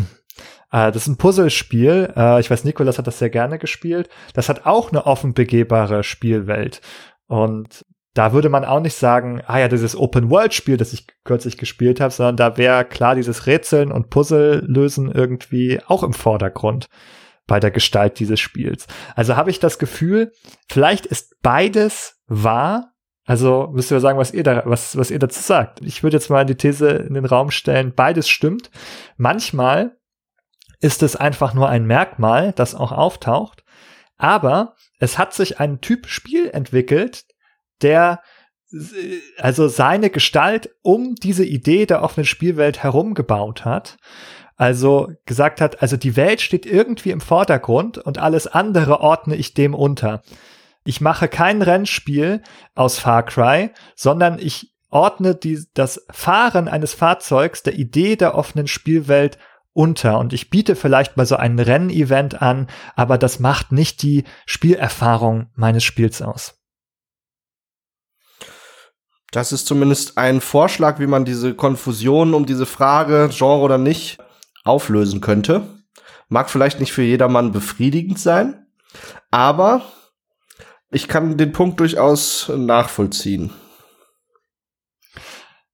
Äh, das ist ein Puzzlespiel. Äh, ich weiß, Nikolas hat das sehr gerne gespielt. Das hat auch eine offen begehbare Spielwelt. Und da würde man auch nicht sagen, ah ja, dieses Open-World-Spiel, das ich kürzlich gespielt habe, sondern da wäre klar dieses Rätseln und Puzzle lösen irgendwie auch im Vordergrund bei der Gestalt dieses Spiels. Also habe ich das Gefühl, vielleicht ist beides wahr. Also müsst ihr sagen, was ihr da, was, was ihr dazu sagt. Ich würde jetzt mal die These in den Raum stellen, beides stimmt. Manchmal ist es einfach nur ein Merkmal, das auch auftaucht. Aber es hat sich ein Typ Spiel entwickelt, der also seine Gestalt um diese Idee der offenen Spielwelt herum gebaut hat. Also gesagt hat, also die Welt steht irgendwie im Vordergrund und alles andere ordne ich dem unter. Ich mache kein Rennspiel aus Far Cry, sondern ich ordne die, das Fahren eines Fahrzeugs der Idee der offenen Spielwelt unter und ich biete vielleicht mal so ein Rennevent an, aber das macht nicht die Spielerfahrung meines Spiels aus. Das ist zumindest ein Vorschlag, wie man diese Konfusion um diese Frage, Genre oder nicht, auflösen könnte. Mag vielleicht nicht für jedermann befriedigend sein, aber ich kann den Punkt durchaus nachvollziehen.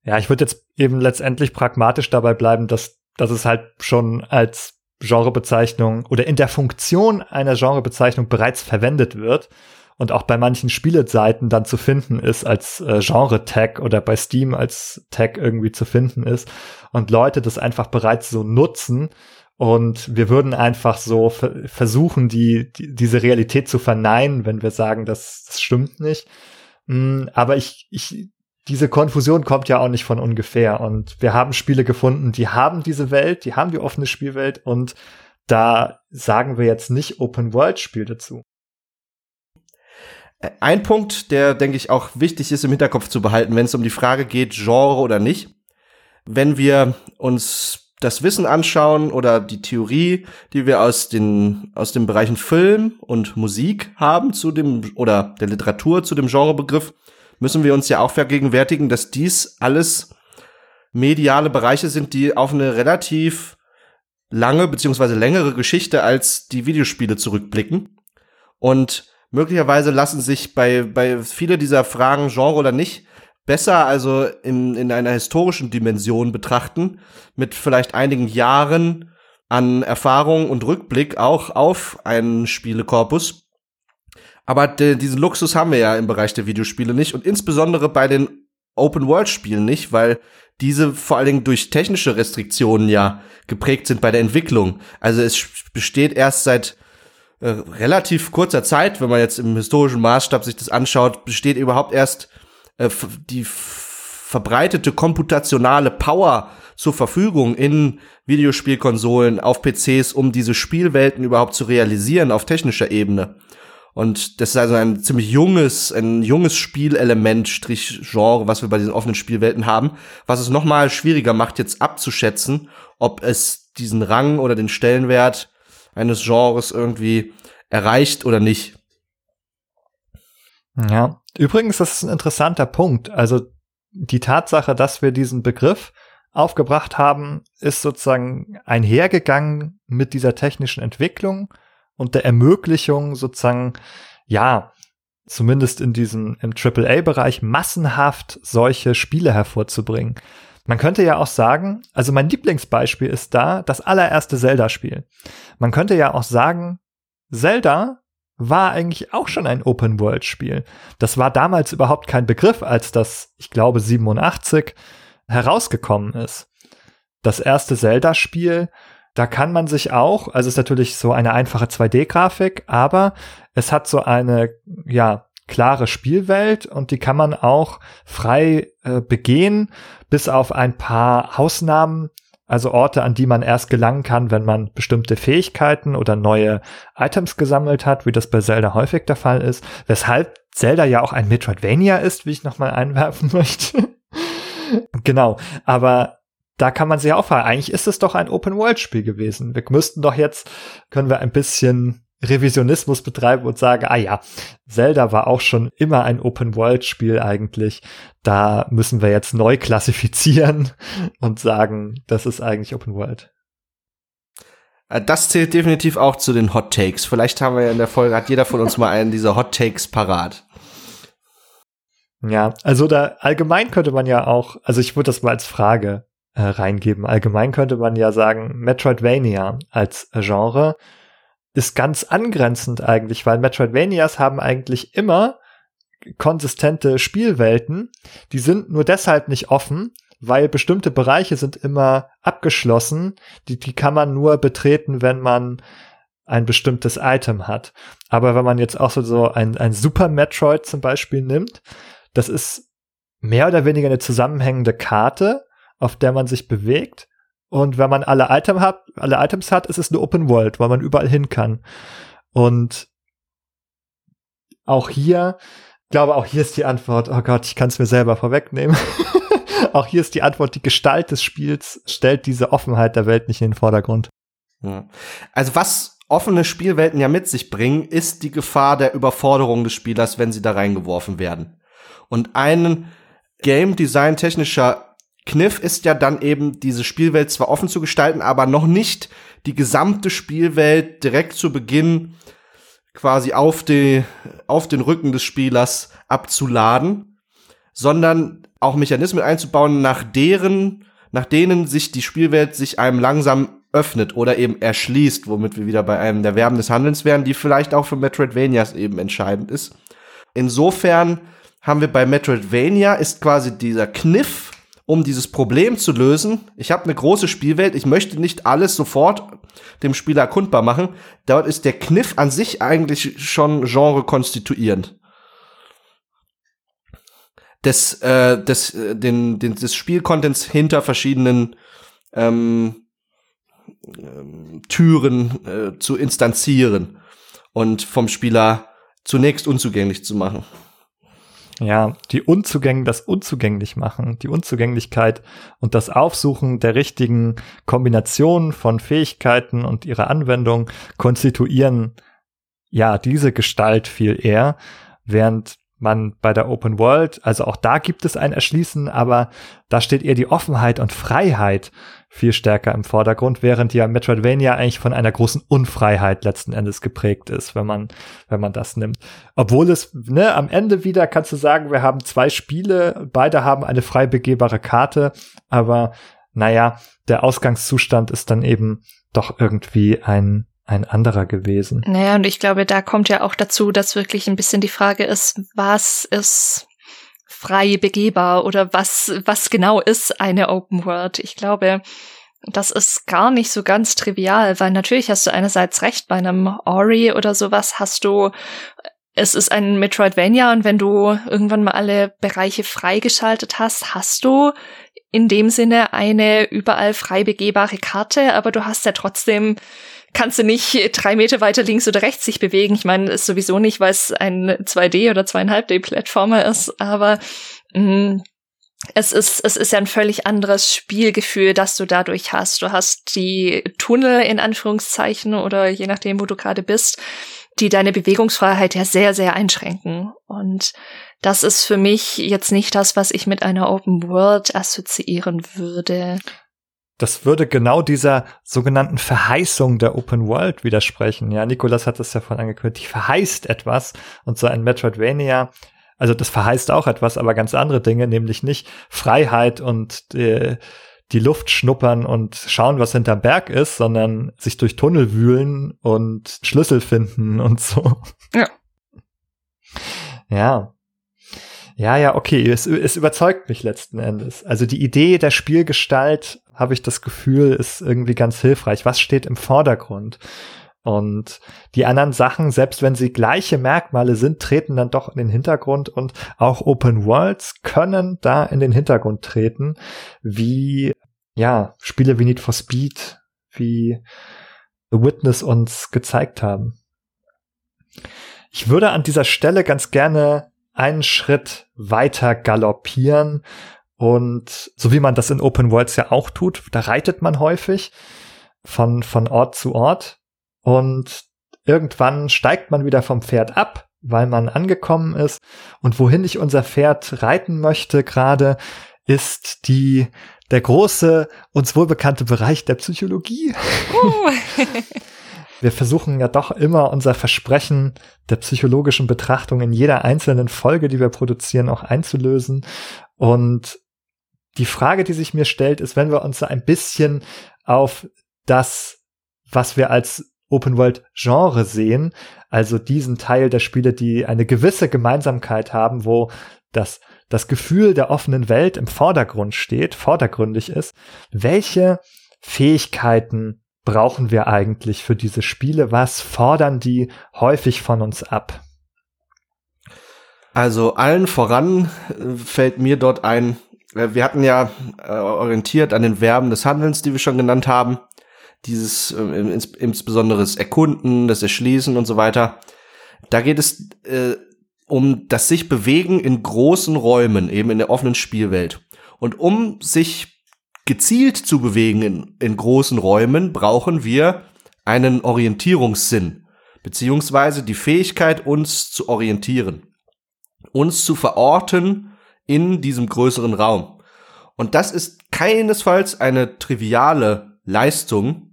Ja, ich würde jetzt eben letztendlich pragmatisch dabei bleiben, dass, dass es halt schon als Genrebezeichnung oder in der Funktion einer Genrebezeichnung bereits verwendet wird und auch bei manchen Spieleseiten dann zu finden ist als äh, Genre-Tag oder bei Steam als Tag irgendwie zu finden ist und Leute das einfach bereits so nutzen und wir würden einfach so versuchen, die, die, diese Realität zu verneinen, wenn wir sagen, das, das stimmt nicht. Mm, aber ich, ich, diese Konfusion kommt ja auch nicht von ungefähr. Und wir haben Spiele gefunden, die haben diese Welt, die haben die offene Spielwelt und da sagen wir jetzt nicht Open World Spiel dazu. Ein Punkt, der, denke ich, auch wichtig ist im Hinterkopf zu behalten, wenn es um die Frage geht, Genre oder nicht. Wenn wir uns das Wissen anschauen oder die Theorie, die wir aus den, aus den Bereichen Film und Musik haben zu dem, oder der Literatur zu dem Genrebegriff, müssen wir uns ja auch vergegenwärtigen, dass dies alles mediale Bereiche sind, die auf eine relativ lange beziehungsweise längere Geschichte als die Videospiele zurückblicken. Und möglicherweise lassen sich bei, bei viele dieser Fragen, Genre oder nicht, besser also in, in einer historischen Dimension betrachten, mit vielleicht einigen Jahren an Erfahrung und Rückblick auch auf einen Spielekorpus. Aber de, diesen Luxus haben wir ja im Bereich der Videospiele nicht und insbesondere bei den Open-World-Spielen nicht, weil diese vor allen Dingen durch technische Restriktionen ja geprägt sind bei der Entwicklung. Also es besteht erst seit äh, relativ kurzer Zeit, wenn man jetzt im historischen Maßstab sich das anschaut, besteht überhaupt erst äh, die verbreitete komputationale Power zur Verfügung in Videospielkonsolen, auf PCs, um diese Spielwelten überhaupt zu realisieren auf technischer Ebene. Und das ist also ein ziemlich junges, ein junges Spielelement, Strich Genre, was wir bei diesen offenen Spielwelten haben, was es nochmal schwieriger macht, jetzt abzuschätzen, ob es diesen Rang oder den Stellenwert eines Genres irgendwie erreicht oder nicht. Ja, übrigens, das ist ein interessanter Punkt. Also die Tatsache, dass wir diesen Begriff aufgebracht haben, ist sozusagen einhergegangen mit dieser technischen Entwicklung und der Ermöglichung sozusagen, ja, zumindest in diesem im AAA-Bereich massenhaft solche Spiele hervorzubringen. Man könnte ja auch sagen, also mein Lieblingsbeispiel ist da das allererste Zelda-Spiel. Man könnte ja auch sagen, Zelda war eigentlich auch schon ein Open-World-Spiel. Das war damals überhaupt kein Begriff, als das, ich glaube, 87 herausgekommen ist. Das erste Zelda-Spiel da kann man sich auch, also ist natürlich so eine einfache 2D-Grafik, aber es hat so eine, ja, klare Spielwelt und die kann man auch frei äh, begehen, bis auf ein paar Ausnahmen, also Orte, an die man erst gelangen kann, wenn man bestimmte Fähigkeiten oder neue Items gesammelt hat, wie das bei Zelda häufig der Fall ist, weshalb Zelda ja auch ein Metroidvania ist, wie ich nochmal einwerfen möchte. genau, aber da kann man sich auch fragen, eigentlich ist es doch ein Open-World-Spiel gewesen. Wir müssten doch jetzt, können wir ein bisschen Revisionismus betreiben und sagen, ah ja, Zelda war auch schon immer ein Open-World-Spiel eigentlich. Da müssen wir jetzt neu klassifizieren und sagen, das ist eigentlich Open-World. Äh, das zählt definitiv auch zu den Hot Takes. Vielleicht haben wir ja in der Folge, hat jeder von uns mal einen dieser Hot Takes parat. Ja, also da allgemein könnte man ja auch, also ich würde das mal als Frage äh, reingeben. Allgemein könnte man ja sagen, Metroidvania als Genre ist ganz angrenzend eigentlich, weil Metroidvanias haben eigentlich immer konsistente Spielwelten. Die sind nur deshalb nicht offen, weil bestimmte Bereiche sind immer abgeschlossen. Die, die kann man nur betreten, wenn man ein bestimmtes Item hat. Aber wenn man jetzt auch so, so ein, ein Super Metroid zum Beispiel nimmt, das ist mehr oder weniger eine zusammenhängende Karte, auf der man sich bewegt. Und wenn man alle, Item hat, alle Items hat, ist es eine Open World, weil man überall hin kann. Und auch hier, ich glaube, auch hier ist die Antwort, oh Gott, ich kann es mir selber vorwegnehmen. auch hier ist die Antwort, die Gestalt des Spiels stellt diese Offenheit der Welt nicht in den Vordergrund. Also was offene Spielwelten ja mit sich bringen, ist die Gefahr der Überforderung des Spielers, wenn sie da reingeworfen werden. Und ein Game Design technischer Kniff ist ja dann eben, diese Spielwelt zwar offen zu gestalten, aber noch nicht die gesamte Spielwelt direkt zu Beginn quasi auf, die, auf den Rücken des Spielers abzuladen, sondern auch Mechanismen einzubauen, nach deren, nach denen sich die Spielwelt sich einem langsam öffnet oder eben erschließt, womit wir wieder bei einem der Verben des Handelns wären, die vielleicht auch für Metroidvanias eben entscheidend ist. Insofern haben wir bei Metroidvania ist quasi dieser Kniff um dieses Problem zu lösen, ich habe eine große Spielwelt, ich möchte nicht alles sofort dem Spieler erkundbar machen. Dort ist der Kniff an sich eigentlich schon Genre konstituierend. Des, äh, des, äh, den, den, des Spielcontents hinter verschiedenen ähm, ähm, Türen äh, zu instanzieren und vom Spieler zunächst unzugänglich zu machen. Ja, die Unzugäng das unzugänglich machen, die Unzugänglichkeit und das Aufsuchen der richtigen Kombinationen von Fähigkeiten und ihrer Anwendung konstituieren ja diese Gestalt viel eher, während man bei der Open World, also auch da gibt es ein Erschließen, aber da steht eher die Offenheit und Freiheit viel stärker im Vordergrund, während ja Metroidvania eigentlich von einer großen Unfreiheit letzten Endes geprägt ist, wenn man, wenn man das nimmt. Obwohl es, ne, am Ende wieder kannst du sagen, wir haben zwei Spiele, beide haben eine frei begehbare Karte, aber naja, der Ausgangszustand ist dann eben doch irgendwie ein, ein anderer gewesen. Naja, und ich glaube, da kommt ja auch dazu, dass wirklich ein bisschen die Frage ist, was ist frei begehbar oder was, was genau ist eine Open World? Ich glaube, das ist gar nicht so ganz trivial, weil natürlich hast du einerseits recht, bei einem Ori oder sowas hast du es ist ein Metroidvania und wenn du irgendwann mal alle Bereiche freigeschaltet hast, hast du in dem Sinne eine überall frei begehbare Karte, aber du hast ja trotzdem kannst du nicht drei Meter weiter links oder rechts sich bewegen. Ich meine, ist sowieso nicht, weil es ein 2D oder 2,5D-Plattformer ist, aber mh, mm, es ist, es ist ja ein völlig anderes Spielgefühl, das du dadurch hast. Du hast die Tunnel in Anführungszeichen oder je nachdem, wo du gerade bist, die deine Bewegungsfreiheit ja sehr, sehr einschränken. Und das ist für mich jetzt nicht das, was ich mit einer Open World assoziieren würde. Das würde genau dieser sogenannten Verheißung der Open World widersprechen. Ja, Nikolas hat das ja vorhin angekündigt. Die verheißt etwas und so ein Metroidvania also das verheißt auch etwas, aber ganz andere Dinge, nämlich nicht Freiheit und äh, die Luft schnuppern und schauen, was hinterm Berg ist, sondern sich durch Tunnel wühlen und Schlüssel finden und so. Ja. Ja. Ja, ja, okay, es, es überzeugt mich letzten Endes. Also die Idee der Spielgestalt, habe ich das Gefühl, ist irgendwie ganz hilfreich. Was steht im Vordergrund? Und die anderen Sachen, selbst wenn sie gleiche Merkmale sind, treten dann doch in den Hintergrund und auch Open Worlds können da in den Hintergrund treten, wie, ja, Spiele wie Need for Speed, wie The Witness uns gezeigt haben. Ich würde an dieser Stelle ganz gerne einen Schritt weiter galoppieren und so wie man das in Open Worlds ja auch tut, da reitet man häufig von, von Ort zu Ort und irgendwann steigt man wieder vom Pferd ab, weil man angekommen ist. Und wohin ich unser Pferd reiten möchte gerade, ist die, der große, uns wohlbekannte Bereich der Psychologie. Uh. Wir versuchen ja doch immer unser Versprechen der psychologischen Betrachtung in jeder einzelnen Folge, die wir produzieren, auch einzulösen. Und die Frage, die sich mir stellt, ist, wenn wir uns so ein bisschen auf das, was wir als Open World Genre sehen, also diesen Teil der Spiele, die eine gewisse Gemeinsamkeit haben, wo das das Gefühl der offenen Welt im Vordergrund steht, vordergründig ist. Welche Fähigkeiten brauchen wir eigentlich für diese Spiele? Was fordern die häufig von uns ab? Also allen voran äh, fällt mir dort ein, äh, wir hatten ja äh, orientiert an den Verben des Handelns, die wir schon genannt haben, dieses äh, ins, insbesondere das Erkunden, das Erschließen und so weiter. Da geht es äh, um das sich bewegen in großen Räumen, eben in der offenen Spielwelt. Und um sich gezielt zu bewegen in, in großen Räumen, brauchen wir einen Orientierungssinn, beziehungsweise die Fähigkeit, uns zu orientieren, uns zu verorten in diesem größeren Raum. Und das ist keinesfalls eine triviale Leistung,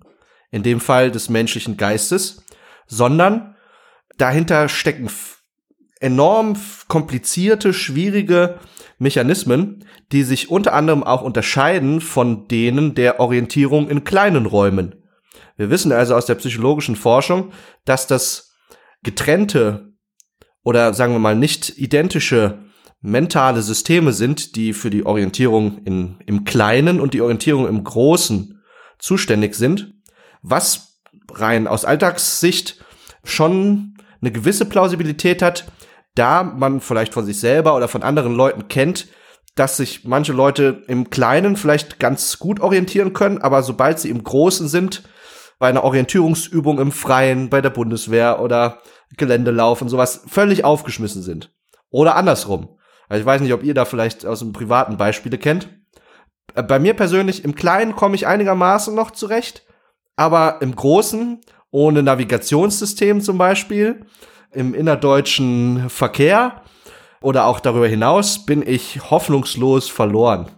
in dem Fall des menschlichen Geistes, sondern dahinter stecken enorm komplizierte, schwierige Mechanismen, die sich unter anderem auch unterscheiden von denen der Orientierung in kleinen Räumen. Wir wissen also aus der psychologischen Forschung, dass das getrennte oder sagen wir mal nicht identische mentale Systeme sind, die für die Orientierung in, im Kleinen und die Orientierung im Großen zuständig sind was rein aus Alltagssicht schon eine gewisse Plausibilität hat, da man vielleicht von sich selber oder von anderen Leuten kennt, dass sich manche Leute im Kleinen vielleicht ganz gut orientieren können, aber sobald sie im Großen sind, bei einer Orientierungsübung im Freien, bei der Bundeswehr oder Geländelauf und sowas, völlig aufgeschmissen sind. Oder andersrum. Also ich weiß nicht, ob ihr da vielleicht aus einem privaten Beispiele kennt. Bei mir persönlich im Kleinen komme ich einigermaßen noch zurecht, aber im Großen, ohne Navigationssystem zum Beispiel, im innerdeutschen Verkehr oder auch darüber hinaus bin ich hoffnungslos verloren.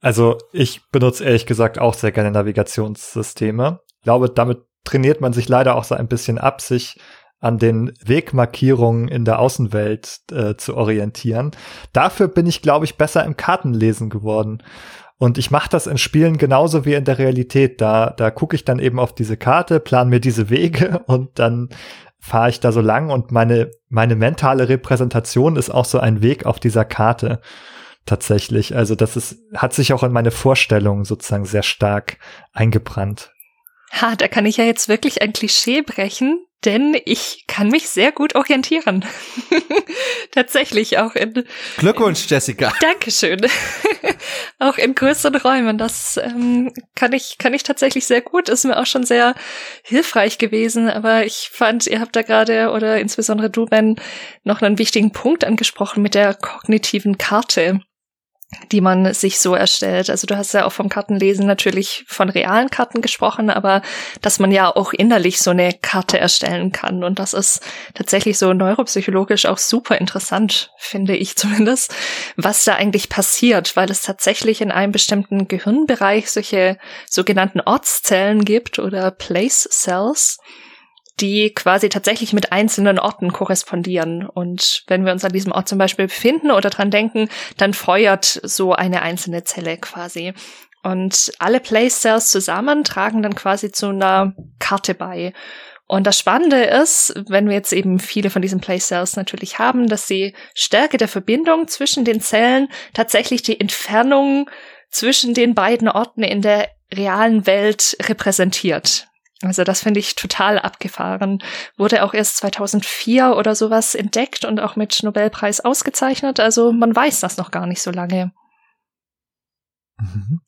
Also ich benutze ehrlich gesagt auch sehr gerne Navigationssysteme. Ich glaube, damit trainiert man sich leider auch so ein bisschen ab, sich an den Wegmarkierungen in der Außenwelt äh, zu orientieren. Dafür bin ich, glaube ich, besser im Kartenlesen geworden. Und ich mache das in Spielen genauso wie in der Realität. Da, da gucke ich dann eben auf diese Karte, plan mir diese Wege und dann fahre ich da so lang und meine, meine mentale Repräsentation ist auch so ein Weg auf dieser Karte tatsächlich. Also das ist, hat sich auch in meine Vorstellung sozusagen sehr stark eingebrannt. Ha, da kann ich ja jetzt wirklich ein Klischee brechen, denn ich kann mich sehr gut orientieren. Tatsächlich auch in. Glückwunsch, Jessica. Dankeschön. auch in größeren Räumen. Das ähm, kann ich kann ich tatsächlich sehr gut. Ist mir auch schon sehr hilfreich gewesen. Aber ich fand, ihr habt da gerade oder insbesondere du Ben noch einen wichtigen Punkt angesprochen mit der kognitiven Karte die man sich so erstellt. Also du hast ja auch vom Kartenlesen natürlich von realen Karten gesprochen, aber dass man ja auch innerlich so eine Karte erstellen kann. Und das ist tatsächlich so neuropsychologisch auch super interessant, finde ich zumindest, was da eigentlich passiert, weil es tatsächlich in einem bestimmten Gehirnbereich solche sogenannten Ortszellen gibt oder Place Cells die quasi tatsächlich mit einzelnen Orten korrespondieren. Und wenn wir uns an diesem Ort zum Beispiel befinden oder dran denken, dann feuert so eine einzelne Zelle quasi. Und alle Place Cells zusammen tragen dann quasi zu einer Karte bei. Und das Spannende ist, wenn wir jetzt eben viele von diesen Place Cells natürlich haben, dass die Stärke der Verbindung zwischen den Zellen tatsächlich die Entfernung zwischen den beiden Orten in der realen Welt repräsentiert. Also das finde ich total abgefahren. Wurde auch erst 2004 oder sowas entdeckt und auch mit Nobelpreis ausgezeichnet. Also man weiß das noch gar nicht so lange. Mhm.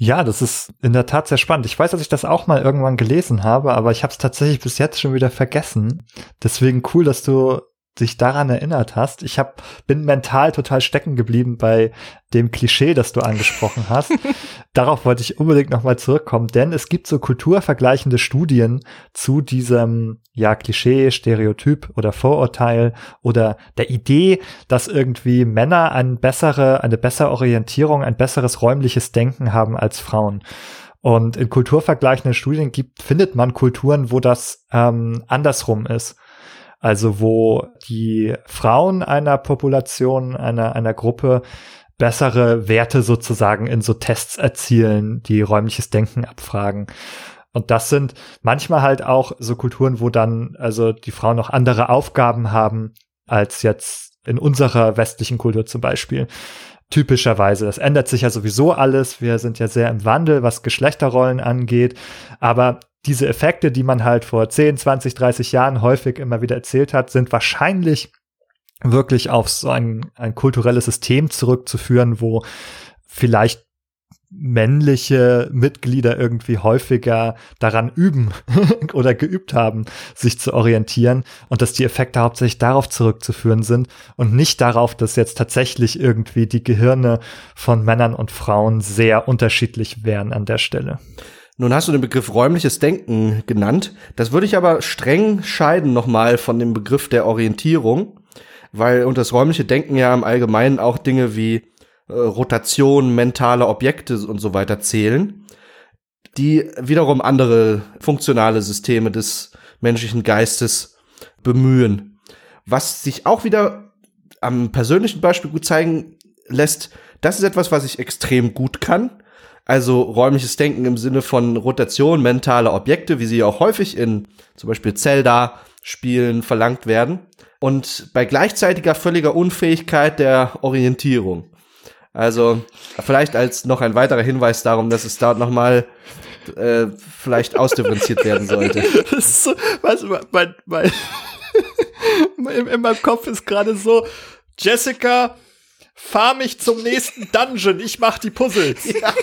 Ja, das ist in der Tat sehr spannend. Ich weiß, dass ich das auch mal irgendwann gelesen habe, aber ich habe es tatsächlich bis jetzt schon wieder vergessen. Deswegen cool, dass du dich daran erinnert hast. Ich hab, bin mental total stecken geblieben bei dem Klischee, das du angesprochen hast. Darauf wollte ich unbedingt nochmal zurückkommen, denn es gibt so kulturvergleichende Studien zu diesem ja Klischee, Stereotyp oder Vorurteil oder der Idee, dass irgendwie Männer eine bessere, eine bessere Orientierung, ein besseres räumliches Denken haben als Frauen. Und in kulturvergleichenden Studien gibt, findet man Kulturen, wo das ähm, andersrum ist. Also wo die Frauen einer Population, einer, einer Gruppe bessere Werte sozusagen in so Tests erzielen, die räumliches Denken abfragen. Und das sind manchmal halt auch so Kulturen, wo dann also die Frauen noch andere Aufgaben haben als jetzt in unserer westlichen Kultur zum Beispiel. Typischerweise. Das ändert sich ja sowieso alles. Wir sind ja sehr im Wandel, was Geschlechterrollen angeht. Aber diese Effekte, die man halt vor 10, 20, 30 Jahren häufig immer wieder erzählt hat, sind wahrscheinlich wirklich auf so ein, ein kulturelles System zurückzuführen, wo vielleicht männliche Mitglieder irgendwie häufiger daran üben oder geübt haben, sich zu orientieren und dass die Effekte hauptsächlich darauf zurückzuführen sind und nicht darauf, dass jetzt tatsächlich irgendwie die Gehirne von Männern und Frauen sehr unterschiedlich wären an der Stelle. Nun hast du den Begriff räumliches Denken genannt. Das würde ich aber streng scheiden nochmal von dem Begriff der Orientierung, weil unter das räumliche Denken ja im Allgemeinen auch Dinge wie äh, Rotation, mentale Objekte und so weiter zählen, die wiederum andere funktionale Systeme des menschlichen Geistes bemühen. Was sich auch wieder am persönlichen Beispiel gut zeigen lässt, das ist etwas, was ich extrem gut kann also räumliches Denken im Sinne von Rotation mentaler Objekte, wie sie auch häufig in zum Beispiel Zelda-Spielen verlangt werden. Und bei gleichzeitiger völliger Unfähigkeit der Orientierung. Also vielleicht als noch ein weiterer Hinweis darum, dass es dort nochmal äh, vielleicht ausdifferenziert werden sollte. Das ist so, du, mein, mein, in, in meinem Kopf ist gerade so, Jessica, fahr mich zum nächsten Dungeon, ich mach die Puzzles. Ja.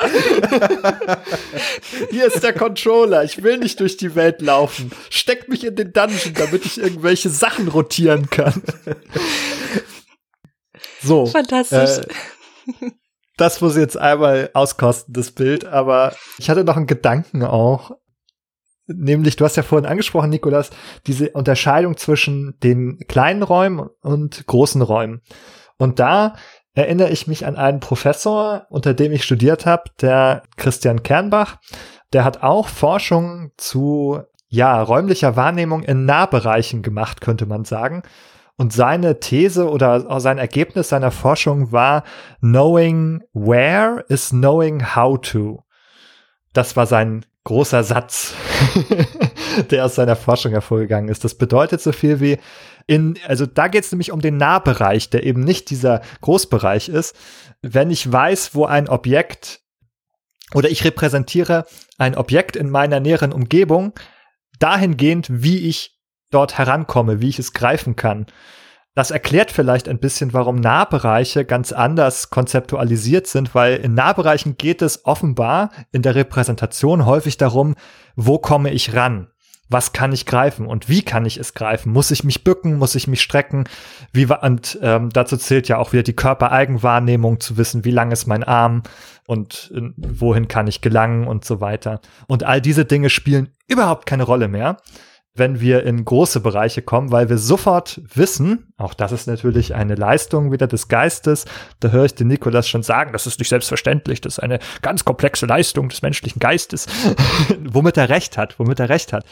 Hier ist der Controller, ich will nicht durch die Welt laufen. Steck mich in den Dungeon, damit ich irgendwelche Sachen rotieren kann. So. Fantastisch. Äh, das muss jetzt einmal auskosten, das Bild, aber ich hatte noch einen Gedanken auch, nämlich, du hast ja vorhin angesprochen, Nikolas, diese Unterscheidung zwischen den kleinen Räumen und großen Räumen. Und da erinnere ich mich an einen Professor, unter dem ich studiert habe, der Christian Kernbach. Der hat auch Forschung zu ja, räumlicher Wahrnehmung in Nahbereichen gemacht, könnte man sagen. Und seine These oder sein Ergebnis seiner Forschung war, knowing where is knowing how to. Das war sein großer Satz. der aus seiner Forschung hervorgegangen ist. Das bedeutet so viel wie in, also da geht es nämlich um den Nahbereich, der eben nicht dieser Großbereich ist. Wenn ich weiß, wo ein Objekt oder ich repräsentiere ein Objekt in meiner näheren Umgebung, dahingehend, wie ich dort herankomme, wie ich es greifen kann. Das erklärt vielleicht ein bisschen, warum Nahbereiche ganz anders konzeptualisiert sind, weil in Nahbereichen geht es offenbar in der Repräsentation häufig darum, wo komme ich ran? Was kann ich greifen und wie kann ich es greifen? Muss ich mich bücken? Muss ich mich strecken? Wie und ähm, dazu zählt ja auch wieder die Körpereigenwahrnehmung zu wissen, wie lang ist mein Arm und äh, wohin kann ich gelangen und so weiter. Und all diese Dinge spielen überhaupt keine Rolle mehr wenn wir in große Bereiche kommen, weil wir sofort wissen, auch das ist natürlich eine Leistung wieder des Geistes, da höre ich den Nikolas schon sagen, das ist nicht selbstverständlich, das ist eine ganz komplexe Leistung des menschlichen Geistes, womit er recht hat, womit er recht hat.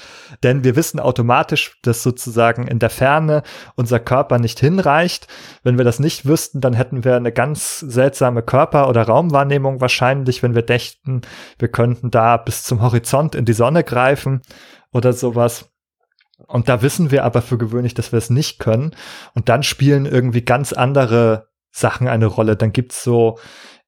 Denn wir wissen automatisch, dass sozusagen in der Ferne unser Körper nicht hinreicht. Wenn wir das nicht wüssten, dann hätten wir eine ganz seltsame Körper- oder Raumwahrnehmung wahrscheinlich, wenn wir dächten, wir könnten da bis zum Horizont in die Sonne greifen oder sowas. Und da wissen wir aber für gewöhnlich, dass wir es nicht können. Und dann spielen irgendwie ganz andere Sachen eine Rolle. Dann gibt's so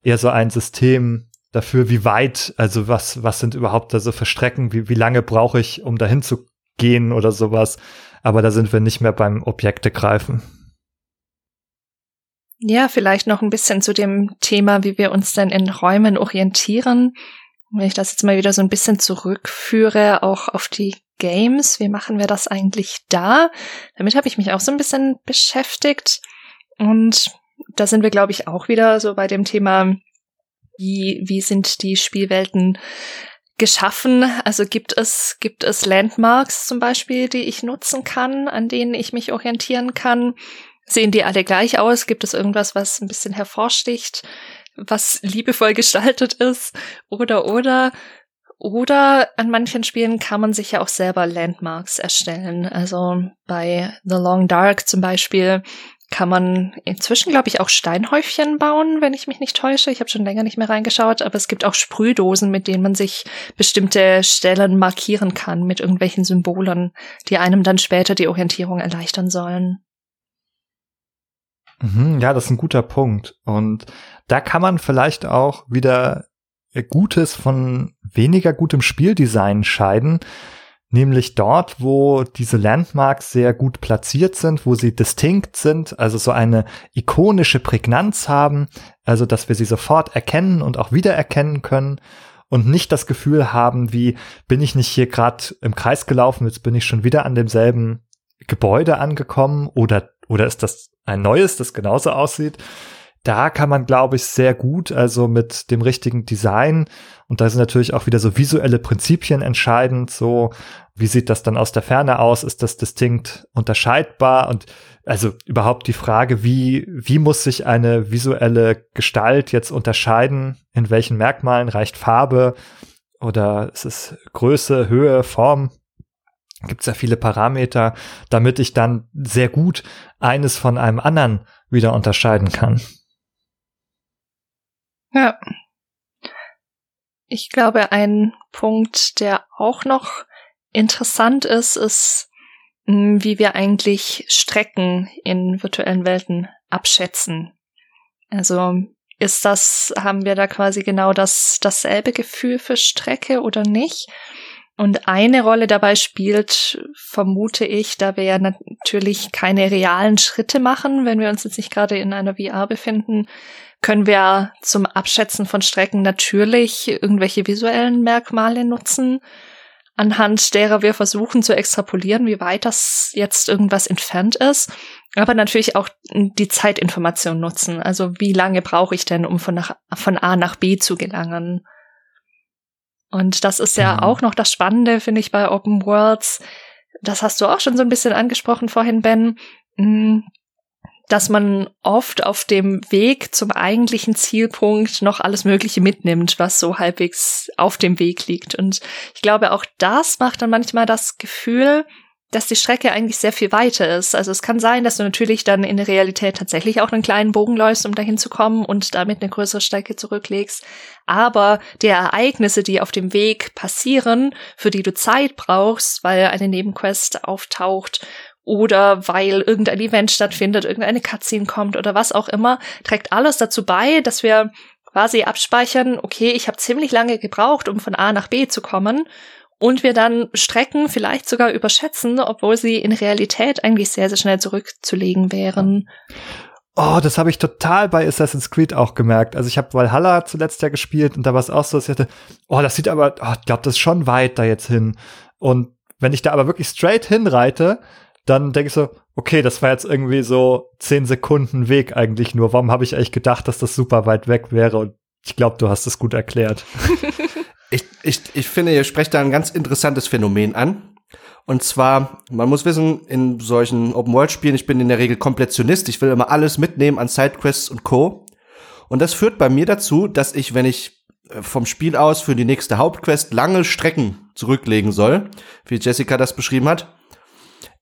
eher so ein System dafür, wie weit, also was, was sind überhaupt da so für Strecken, wie, wie lange brauche ich, um dahin zu gehen oder sowas. Aber da sind wir nicht mehr beim Objekte greifen. Ja, vielleicht noch ein bisschen zu dem Thema, wie wir uns denn in Räumen orientieren. Wenn ich das jetzt mal wieder so ein bisschen zurückführe, auch auf die Games. Wie machen wir das eigentlich da? Damit habe ich mich auch so ein bisschen beschäftigt. Und da sind wir, glaube ich, auch wieder so bei dem Thema, wie, wie sind die Spielwelten geschaffen? Also gibt es, gibt es Landmarks zum Beispiel, die ich nutzen kann, an denen ich mich orientieren kann? Sehen die alle gleich aus? Gibt es irgendwas, was ein bisschen hervorsticht, was liebevoll gestaltet ist? Oder, oder oder an manchen Spielen kann man sich ja auch selber Landmarks erstellen. Also bei The Long Dark zum Beispiel kann man inzwischen, glaube ich, auch Steinhäufchen bauen, wenn ich mich nicht täusche. Ich habe schon länger nicht mehr reingeschaut, aber es gibt auch Sprühdosen, mit denen man sich bestimmte Stellen markieren kann mit irgendwelchen Symbolen, die einem dann später die Orientierung erleichtern sollen. Mhm, ja, das ist ein guter Punkt. Und da kann man vielleicht auch wieder Gutes von weniger gutem Spieldesign scheiden, nämlich dort, wo diese Landmarks sehr gut platziert sind, wo sie distinkt sind, also so eine ikonische Prägnanz haben, also dass wir sie sofort erkennen und auch wiedererkennen können und nicht das Gefühl haben, wie bin ich nicht hier gerade im Kreis gelaufen, jetzt bin ich schon wieder an demselben Gebäude angekommen oder oder ist das ein neues, das genauso aussieht, da kann man, glaube ich, sehr gut, also mit dem richtigen Design. Und da sind natürlich auch wieder so visuelle Prinzipien entscheidend, so wie sieht das dann aus der Ferne aus, ist das distinkt unterscheidbar? Und also überhaupt die Frage, wie, wie muss sich eine visuelle Gestalt jetzt unterscheiden, in welchen Merkmalen? Reicht Farbe? Oder ist es Größe, Höhe, Form, gibt es ja viele Parameter, damit ich dann sehr gut eines von einem anderen wieder unterscheiden kann. Ja. Ich glaube, ein Punkt, der auch noch interessant ist, ist, hm, wie wir eigentlich Strecken in virtuellen Welten abschätzen. Also ist das, haben wir da quasi genau das, dasselbe Gefühl für Strecke oder nicht? Und eine Rolle dabei spielt, vermute ich, da wir ja natürlich keine realen Schritte machen, wenn wir uns jetzt nicht gerade in einer VR befinden, können wir zum Abschätzen von Strecken natürlich irgendwelche visuellen Merkmale nutzen, anhand derer wir versuchen zu extrapolieren, wie weit das jetzt irgendwas entfernt ist, aber natürlich auch die Zeitinformation nutzen. Also wie lange brauche ich denn, um von, nach, von A nach B zu gelangen? Und das ist ja mhm. auch noch das Spannende, finde ich, bei Open Worlds. Das hast du auch schon so ein bisschen angesprochen vorhin, Ben. Dass man oft auf dem Weg zum eigentlichen Zielpunkt noch alles Mögliche mitnimmt, was so halbwegs auf dem Weg liegt. Und ich glaube, auch das macht dann manchmal das Gefühl, dass die Strecke eigentlich sehr viel weiter ist. Also es kann sein, dass du natürlich dann in der Realität tatsächlich auch einen kleinen Bogen läufst, um dahin zu kommen und damit eine größere Strecke zurücklegst. Aber die Ereignisse, die auf dem Weg passieren, für die du Zeit brauchst, weil eine Nebenquest auftaucht oder weil irgendein Event stattfindet, irgendeine Cutscene kommt oder was auch immer, trägt alles dazu bei, dass wir quasi abspeichern, okay, ich habe ziemlich lange gebraucht, um von A nach B zu kommen und wir dann Strecken vielleicht sogar überschätzen, obwohl sie in Realität eigentlich sehr, sehr schnell zurückzulegen wären. Oh, das habe ich total bei Assassin's Creed auch gemerkt. Also ich habe Valhalla zuletzt ja gespielt und da war es auch so, dass ich hatte, oh, das sieht aber, oh, ich glaube, das ist schon weit da jetzt hin. Und wenn ich da aber wirklich straight hinreite, dann denke ich so, okay, das war jetzt irgendwie so zehn Sekunden Weg eigentlich nur. Warum habe ich eigentlich gedacht, dass das super weit weg wäre? Und ich glaube, du hast es gut erklärt. ich, ich, ich finde, ihr sprecht da ein ganz interessantes Phänomen an. Und zwar, man muss wissen, in solchen Open-World-Spielen, ich bin in der Regel Komplettionist, ich will immer alles mitnehmen an Sidequests und Co. Und das führt bei mir dazu, dass ich, wenn ich äh, vom Spiel aus für die nächste Hauptquest lange Strecken zurücklegen soll, wie Jessica das beschrieben hat,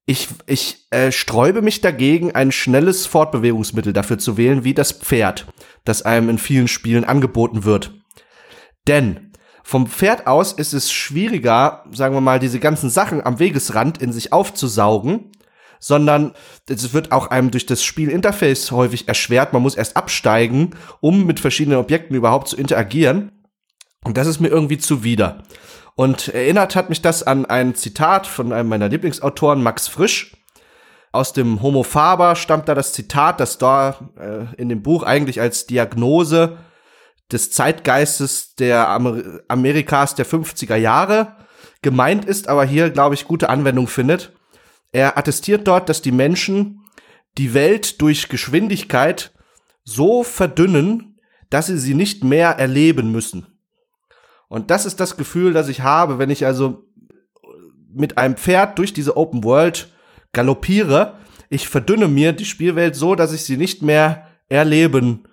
ich, ich äh, sträube mich dagegen, ein schnelles Fortbewegungsmittel dafür zu wählen, wie das Pferd, das einem in vielen Spielen angeboten wird. Denn vom Pferd aus ist es schwieriger, sagen wir mal, diese ganzen Sachen am Wegesrand in sich aufzusaugen, sondern es wird auch einem durch das Spielinterface häufig erschwert. Man muss erst absteigen, um mit verschiedenen Objekten überhaupt zu interagieren. Und das ist mir irgendwie zuwider. Und erinnert hat mich das an ein Zitat von einem meiner Lieblingsautoren, Max Frisch. Aus dem Homo Faber stammt da das Zitat, das da äh, in dem Buch eigentlich als Diagnose des Zeitgeistes der Amer Amerikas der 50er Jahre gemeint ist, aber hier, glaube ich, gute Anwendung findet. Er attestiert dort, dass die Menschen die Welt durch Geschwindigkeit so verdünnen, dass sie sie nicht mehr erleben müssen. Und das ist das Gefühl, das ich habe, wenn ich also mit einem Pferd durch diese Open World galoppiere. Ich verdünne mir die Spielwelt so, dass ich sie nicht mehr erleben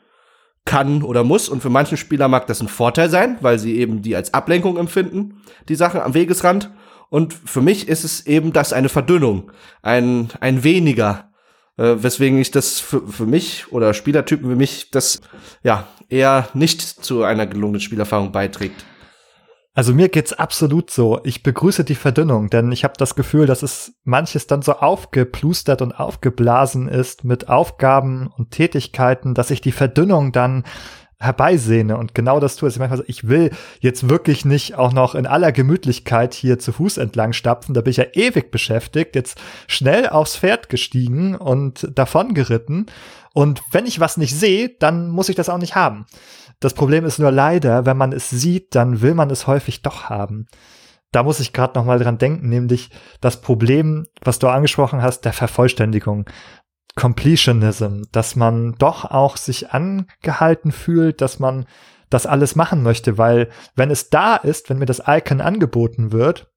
kann oder muss. Und für manche Spieler mag das ein Vorteil sein, weil sie eben die als Ablenkung empfinden, die Sachen am Wegesrand. Und für mich ist es eben das eine Verdünnung, ein, ein weniger, äh, weswegen ich das für, für mich oder Spielertypen wie mich das ja eher nicht zu einer gelungenen Spielerfahrung beiträgt. Also mir geht's absolut so. Ich begrüße die Verdünnung, denn ich habe das Gefühl, dass es manches dann so aufgeplustert und aufgeblasen ist mit Aufgaben und Tätigkeiten, dass ich die Verdünnung dann herbeisehne und genau das tue. Also manchmal so, ich will jetzt wirklich nicht auch noch in aller Gemütlichkeit hier zu Fuß entlang stapfen. Da bin ich ja ewig beschäftigt, jetzt schnell aufs Pferd gestiegen und davon geritten. Und wenn ich was nicht sehe, dann muss ich das auch nicht haben. Das Problem ist nur leider, wenn man es sieht, dann will man es häufig doch haben. Da muss ich gerade noch mal dran denken, nämlich das Problem, was du angesprochen hast, der Vervollständigung. Completionism, dass man doch auch sich angehalten fühlt, dass man das alles machen möchte, weil wenn es da ist, wenn mir das Icon angeboten wird,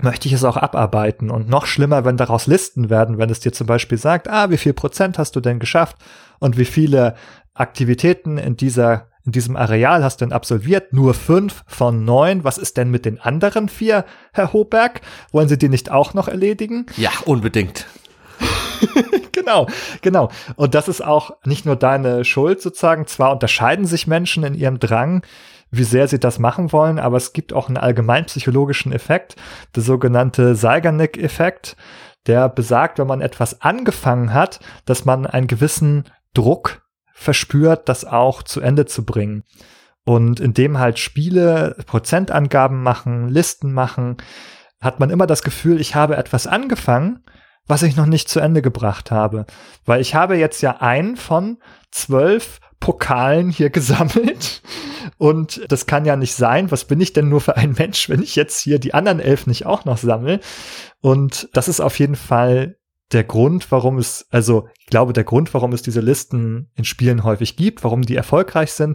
möchte ich es auch abarbeiten. Und noch schlimmer, wenn daraus Listen werden, wenn es dir zum Beispiel sagt, ah, wie viel Prozent hast du denn geschafft und wie viele Aktivitäten in dieser in diesem Areal hast du denn absolviert? Nur fünf von neun. Was ist denn mit den anderen vier, Herr Hoberg? Wollen Sie die nicht auch noch erledigen? Ja, unbedingt. genau, genau. Und das ist auch nicht nur deine Schuld sozusagen. Zwar unterscheiden sich Menschen in ihrem Drang, wie sehr sie das machen wollen, aber es gibt auch einen allgemein psychologischen Effekt, der sogenannte Zeigarnik-Effekt, der besagt, wenn man etwas angefangen hat, dass man einen gewissen Druck verspürt, das auch zu Ende zu bringen. Und indem halt Spiele Prozentangaben machen, Listen machen, hat man immer das Gefühl, ich habe etwas angefangen, was ich noch nicht zu Ende gebracht habe. Weil ich habe jetzt ja einen von zwölf Pokalen hier gesammelt. Und das kann ja nicht sein. Was bin ich denn nur für ein Mensch, wenn ich jetzt hier die anderen elf nicht auch noch sammle? Und das ist auf jeden Fall der Grund, warum es, also ich glaube, der Grund, warum es diese Listen in Spielen häufig gibt, warum die erfolgreich sind,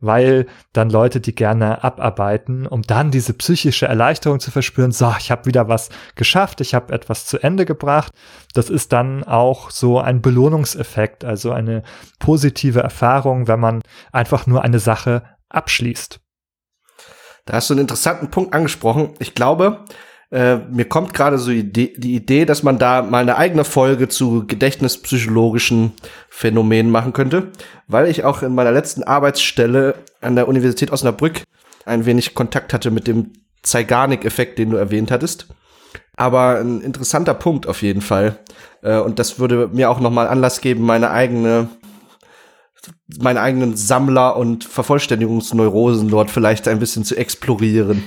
weil dann Leute die gerne abarbeiten, um dann diese psychische Erleichterung zu verspüren, so, ich habe wieder was geschafft, ich habe etwas zu Ende gebracht. Das ist dann auch so ein Belohnungseffekt, also eine positive Erfahrung, wenn man einfach nur eine Sache abschließt. Da hast du einen interessanten Punkt angesprochen. Ich glaube, äh, mir kommt gerade so Idee, die Idee, dass man da mal eine eigene Folge zu gedächtnispsychologischen Phänomenen machen könnte, weil ich auch in meiner letzten Arbeitsstelle an der Universität Osnabrück ein wenig Kontakt hatte mit dem Zeigarnik-Effekt, den du erwähnt hattest. Aber ein interessanter Punkt auf jeden Fall. Äh, und das würde mir auch noch mal Anlass geben, meine eigene meine eigenen Sammler- und Vervollständigungsneurosen dort vielleicht ein bisschen zu explorieren.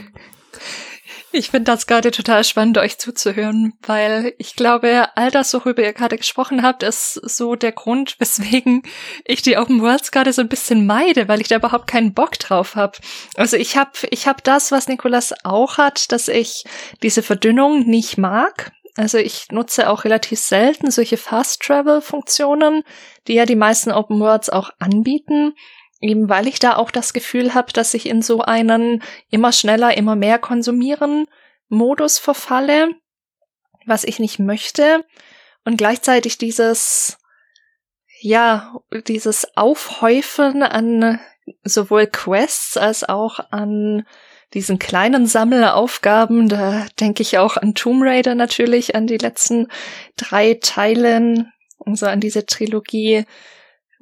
Ich finde das gerade total spannend, euch zuzuhören, weil ich glaube, all das, worüber ihr gerade gesprochen habt, ist so der Grund, weswegen ich die Open Worlds gerade so ein bisschen meide, weil ich da überhaupt keinen Bock drauf habe. Also ich habe ich hab das, was Nikolas auch hat, dass ich diese Verdünnung nicht mag. Also ich nutze auch relativ selten solche Fast-Travel-Funktionen, die ja die meisten Open Worlds auch anbieten. Eben weil ich da auch das Gefühl habe, dass ich in so einen immer schneller, immer mehr konsumieren Modus verfalle, was ich nicht möchte. Und gleichzeitig dieses, ja, dieses Aufhäufen an sowohl Quests als auch an diesen kleinen Sammelaufgaben, da denke ich auch an Tomb Raider natürlich, an die letzten drei Teilen, also an diese Trilogie,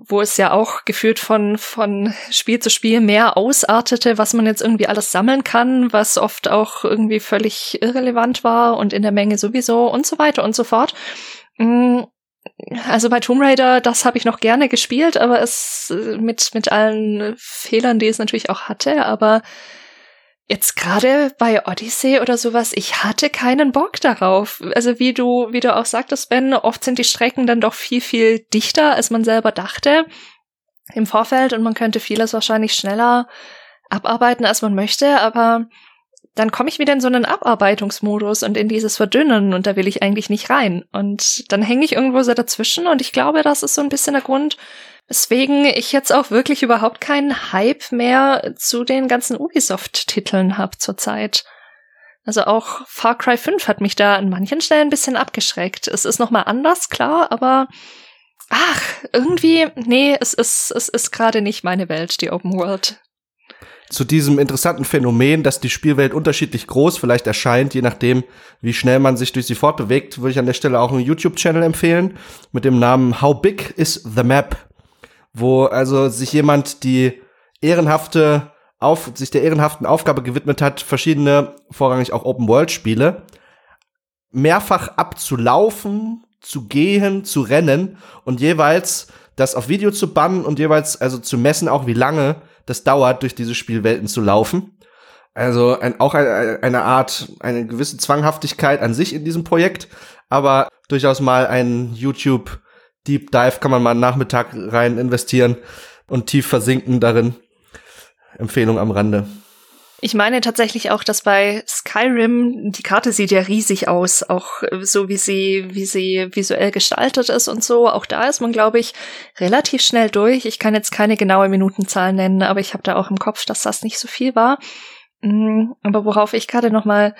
wo es ja auch gefühlt von, von Spiel zu Spiel mehr ausartete, was man jetzt irgendwie alles sammeln kann, was oft auch irgendwie völlig irrelevant war und in der Menge sowieso und so weiter und so fort. Mm, also bei Tomb Raider, das habe ich noch gerne gespielt, aber es äh, mit, mit allen Fehlern, die es natürlich auch hatte, aber Jetzt gerade bei Odyssey oder sowas, ich hatte keinen Bock darauf. Also wie du, wie du auch sagtest, Ben, oft sind die Strecken dann doch viel, viel dichter, als man selber dachte im Vorfeld und man könnte vieles wahrscheinlich schneller abarbeiten, als man möchte, aber dann komme ich wieder in so einen Abarbeitungsmodus und in dieses Verdünnen und da will ich eigentlich nicht rein. Und dann hänge ich irgendwo so dazwischen und ich glaube, das ist so ein bisschen der Grund, Weswegen ich jetzt auch wirklich überhaupt keinen Hype mehr zu den ganzen Ubisoft-Titeln habe zurzeit. Also auch Far Cry 5 hat mich da an manchen Stellen ein bisschen abgeschreckt. Es ist nochmal anders, klar, aber ach, irgendwie, nee, es ist, es ist gerade nicht meine Welt, die Open World. Zu diesem interessanten Phänomen, dass die Spielwelt unterschiedlich groß vielleicht erscheint, je nachdem, wie schnell man sich durch sie fortbewegt, würde ich an der Stelle auch einen YouTube-Channel empfehlen mit dem Namen How Big is the Map? Wo also sich jemand die ehrenhafte auf, sich der ehrenhaften Aufgabe gewidmet hat, verschiedene, vorrangig auch Open-World-Spiele, mehrfach abzulaufen, zu gehen, zu rennen und jeweils das auf Video zu bannen und jeweils also zu messen, auch wie lange das dauert, durch diese Spielwelten zu laufen. Also ein, auch eine, eine Art, eine gewisse Zwanghaftigkeit an sich in diesem Projekt, aber durchaus mal ein YouTube Deep Dive kann man mal einen Nachmittag rein investieren und tief versinken darin. Empfehlung am Rande. Ich meine tatsächlich auch, dass bei Skyrim die Karte sieht ja riesig aus, auch so wie sie, wie sie visuell gestaltet ist und so. Auch da ist man, glaube ich, relativ schnell durch. Ich kann jetzt keine genaue Minutenzahl nennen, aber ich habe da auch im Kopf, dass das nicht so viel war. Mm, aber worauf ich gerade noch mal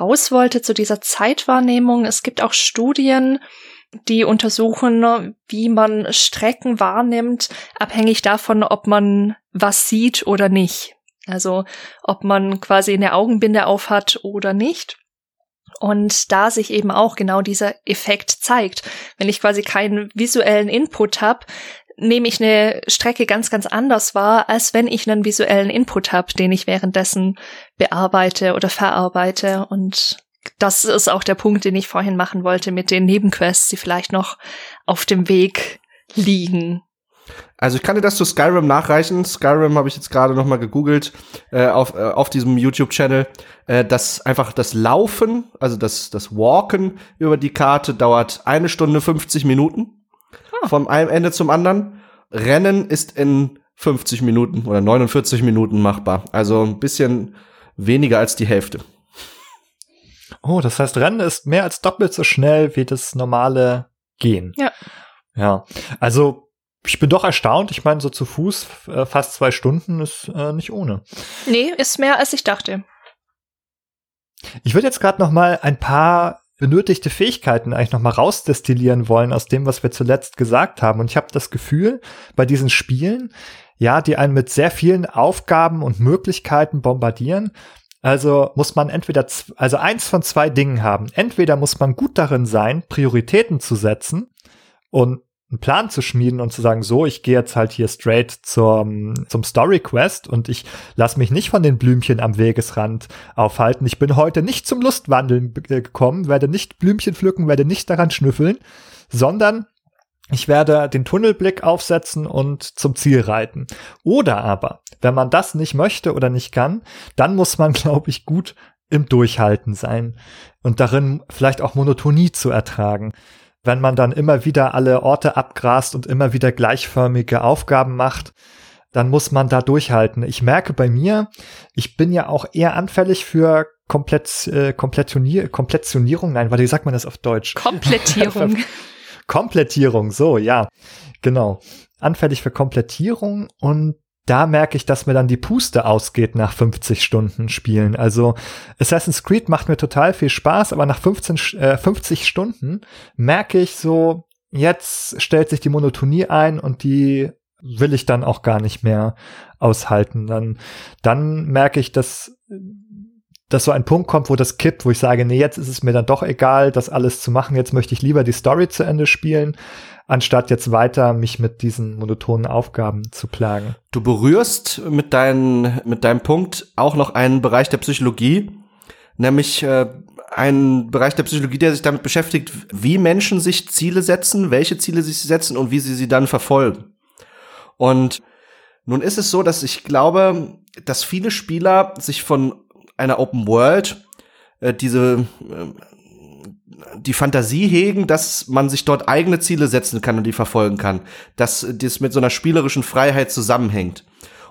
raus wollte zu dieser Zeitwahrnehmung, es gibt auch Studien, die untersuchen, wie man Strecken wahrnimmt, abhängig davon, ob man was sieht oder nicht. Also ob man quasi eine Augenbinde aufhat oder nicht. Und da sich eben auch genau dieser Effekt zeigt. Wenn ich quasi keinen visuellen Input habe, nehme ich eine Strecke ganz, ganz anders wahr, als wenn ich einen visuellen Input habe, den ich währenddessen bearbeite oder verarbeite. Und das ist auch der Punkt, den ich vorhin machen wollte mit den Nebenquests, die vielleicht noch auf dem Weg liegen. Also ich kann dir das zu Skyrim nachreichen. Skyrim habe ich jetzt gerade noch mal gegoogelt äh, auf, äh, auf diesem YouTube-Channel. Äh, dass einfach das Laufen, also das, das Walken über die Karte dauert eine Stunde 50 Minuten. Oh. Vom einen Ende zum anderen. Rennen ist in 50 Minuten oder 49 Minuten machbar. Also ein bisschen weniger als die Hälfte. Oh, das heißt, Rennen ist mehr als doppelt so schnell wie das normale Gehen. Ja. Ja. Also, ich bin doch erstaunt. Ich meine, so zu Fuß äh, fast zwei Stunden ist äh, nicht ohne. Nee, ist mehr als ich dachte. Ich würde jetzt gerade noch mal ein paar benötigte Fähigkeiten eigentlich noch mal rausdestillieren wollen aus dem, was wir zuletzt gesagt haben. Und ich habe das Gefühl, bei diesen Spielen, ja, die einen mit sehr vielen Aufgaben und Möglichkeiten bombardieren, Also muss man entweder, also eins von zwei Dingen haben. Entweder muss man gut darin sein, Prioritäten zu setzen und einen Plan zu schmieden und zu sagen, so, ich gehe jetzt halt hier straight zum, zum Story Quest und ich lasse mich nicht von den Blümchen am Wegesrand aufhalten. Ich bin heute nicht zum Lustwandeln gekommen, werde nicht Blümchen pflücken, werde nicht daran schnüffeln, sondern ich werde den Tunnelblick aufsetzen und zum Ziel reiten. Oder aber, wenn man das nicht möchte oder nicht kann, dann muss man, glaube ich, gut im Durchhalten sein und darin vielleicht auch Monotonie zu ertragen wenn man dann immer wieder alle Orte abgrast und immer wieder gleichförmige Aufgaben macht, dann muss man da durchhalten. Ich merke bei mir, ich bin ja auch eher anfällig für Komplett, äh, Komplettionier Komplettionierung. Nein, warte, wie sagt man das auf Deutsch? Komplettierung. Komplettierung, so, ja. Genau. Anfällig für Komplettierung und da merke ich, dass mir dann die Puste ausgeht nach 50 Stunden Spielen. Also Assassin's Creed macht mir total viel Spaß, aber nach 15, äh, 50 Stunden merke ich so, jetzt stellt sich die Monotonie ein und die will ich dann auch gar nicht mehr aushalten. Dann, dann merke ich, dass, dass so ein Punkt kommt, wo das kippt, wo ich sage, nee, jetzt ist es mir dann doch egal, das alles zu machen. Jetzt möchte ich lieber die Story zu Ende spielen anstatt jetzt weiter mich mit diesen monotonen Aufgaben zu plagen. Du berührst mit, dein, mit deinem Punkt auch noch einen Bereich der Psychologie, nämlich äh, einen Bereich der Psychologie, der sich damit beschäftigt, wie Menschen sich Ziele setzen, welche Ziele sie setzen und wie sie sie dann verfolgen. Und nun ist es so, dass ich glaube, dass viele Spieler sich von einer Open World äh, diese äh, die Fantasie hegen, dass man sich dort eigene Ziele setzen kann und die verfolgen kann, dass das mit so einer spielerischen Freiheit zusammenhängt.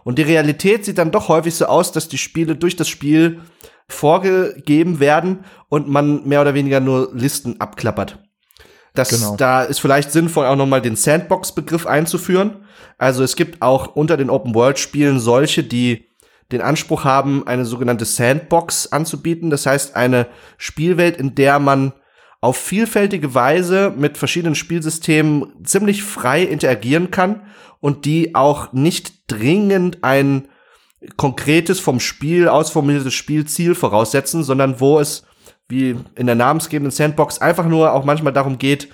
Und die Realität sieht dann doch häufig so aus, dass die Spiele durch das Spiel vorgegeben werden und man mehr oder weniger nur Listen abklappert. Das, genau. Da ist vielleicht sinnvoll, auch nochmal den Sandbox-Begriff einzuführen. Also es gibt auch unter den Open-World-Spielen solche, die den Anspruch haben, eine sogenannte Sandbox anzubieten. Das heißt, eine Spielwelt, in der man auf vielfältige Weise mit verschiedenen Spielsystemen ziemlich frei interagieren kann und die auch nicht dringend ein konkretes vom Spiel ausformuliertes Spielziel voraussetzen, sondern wo es wie in der namensgebenden Sandbox einfach nur auch manchmal darum geht,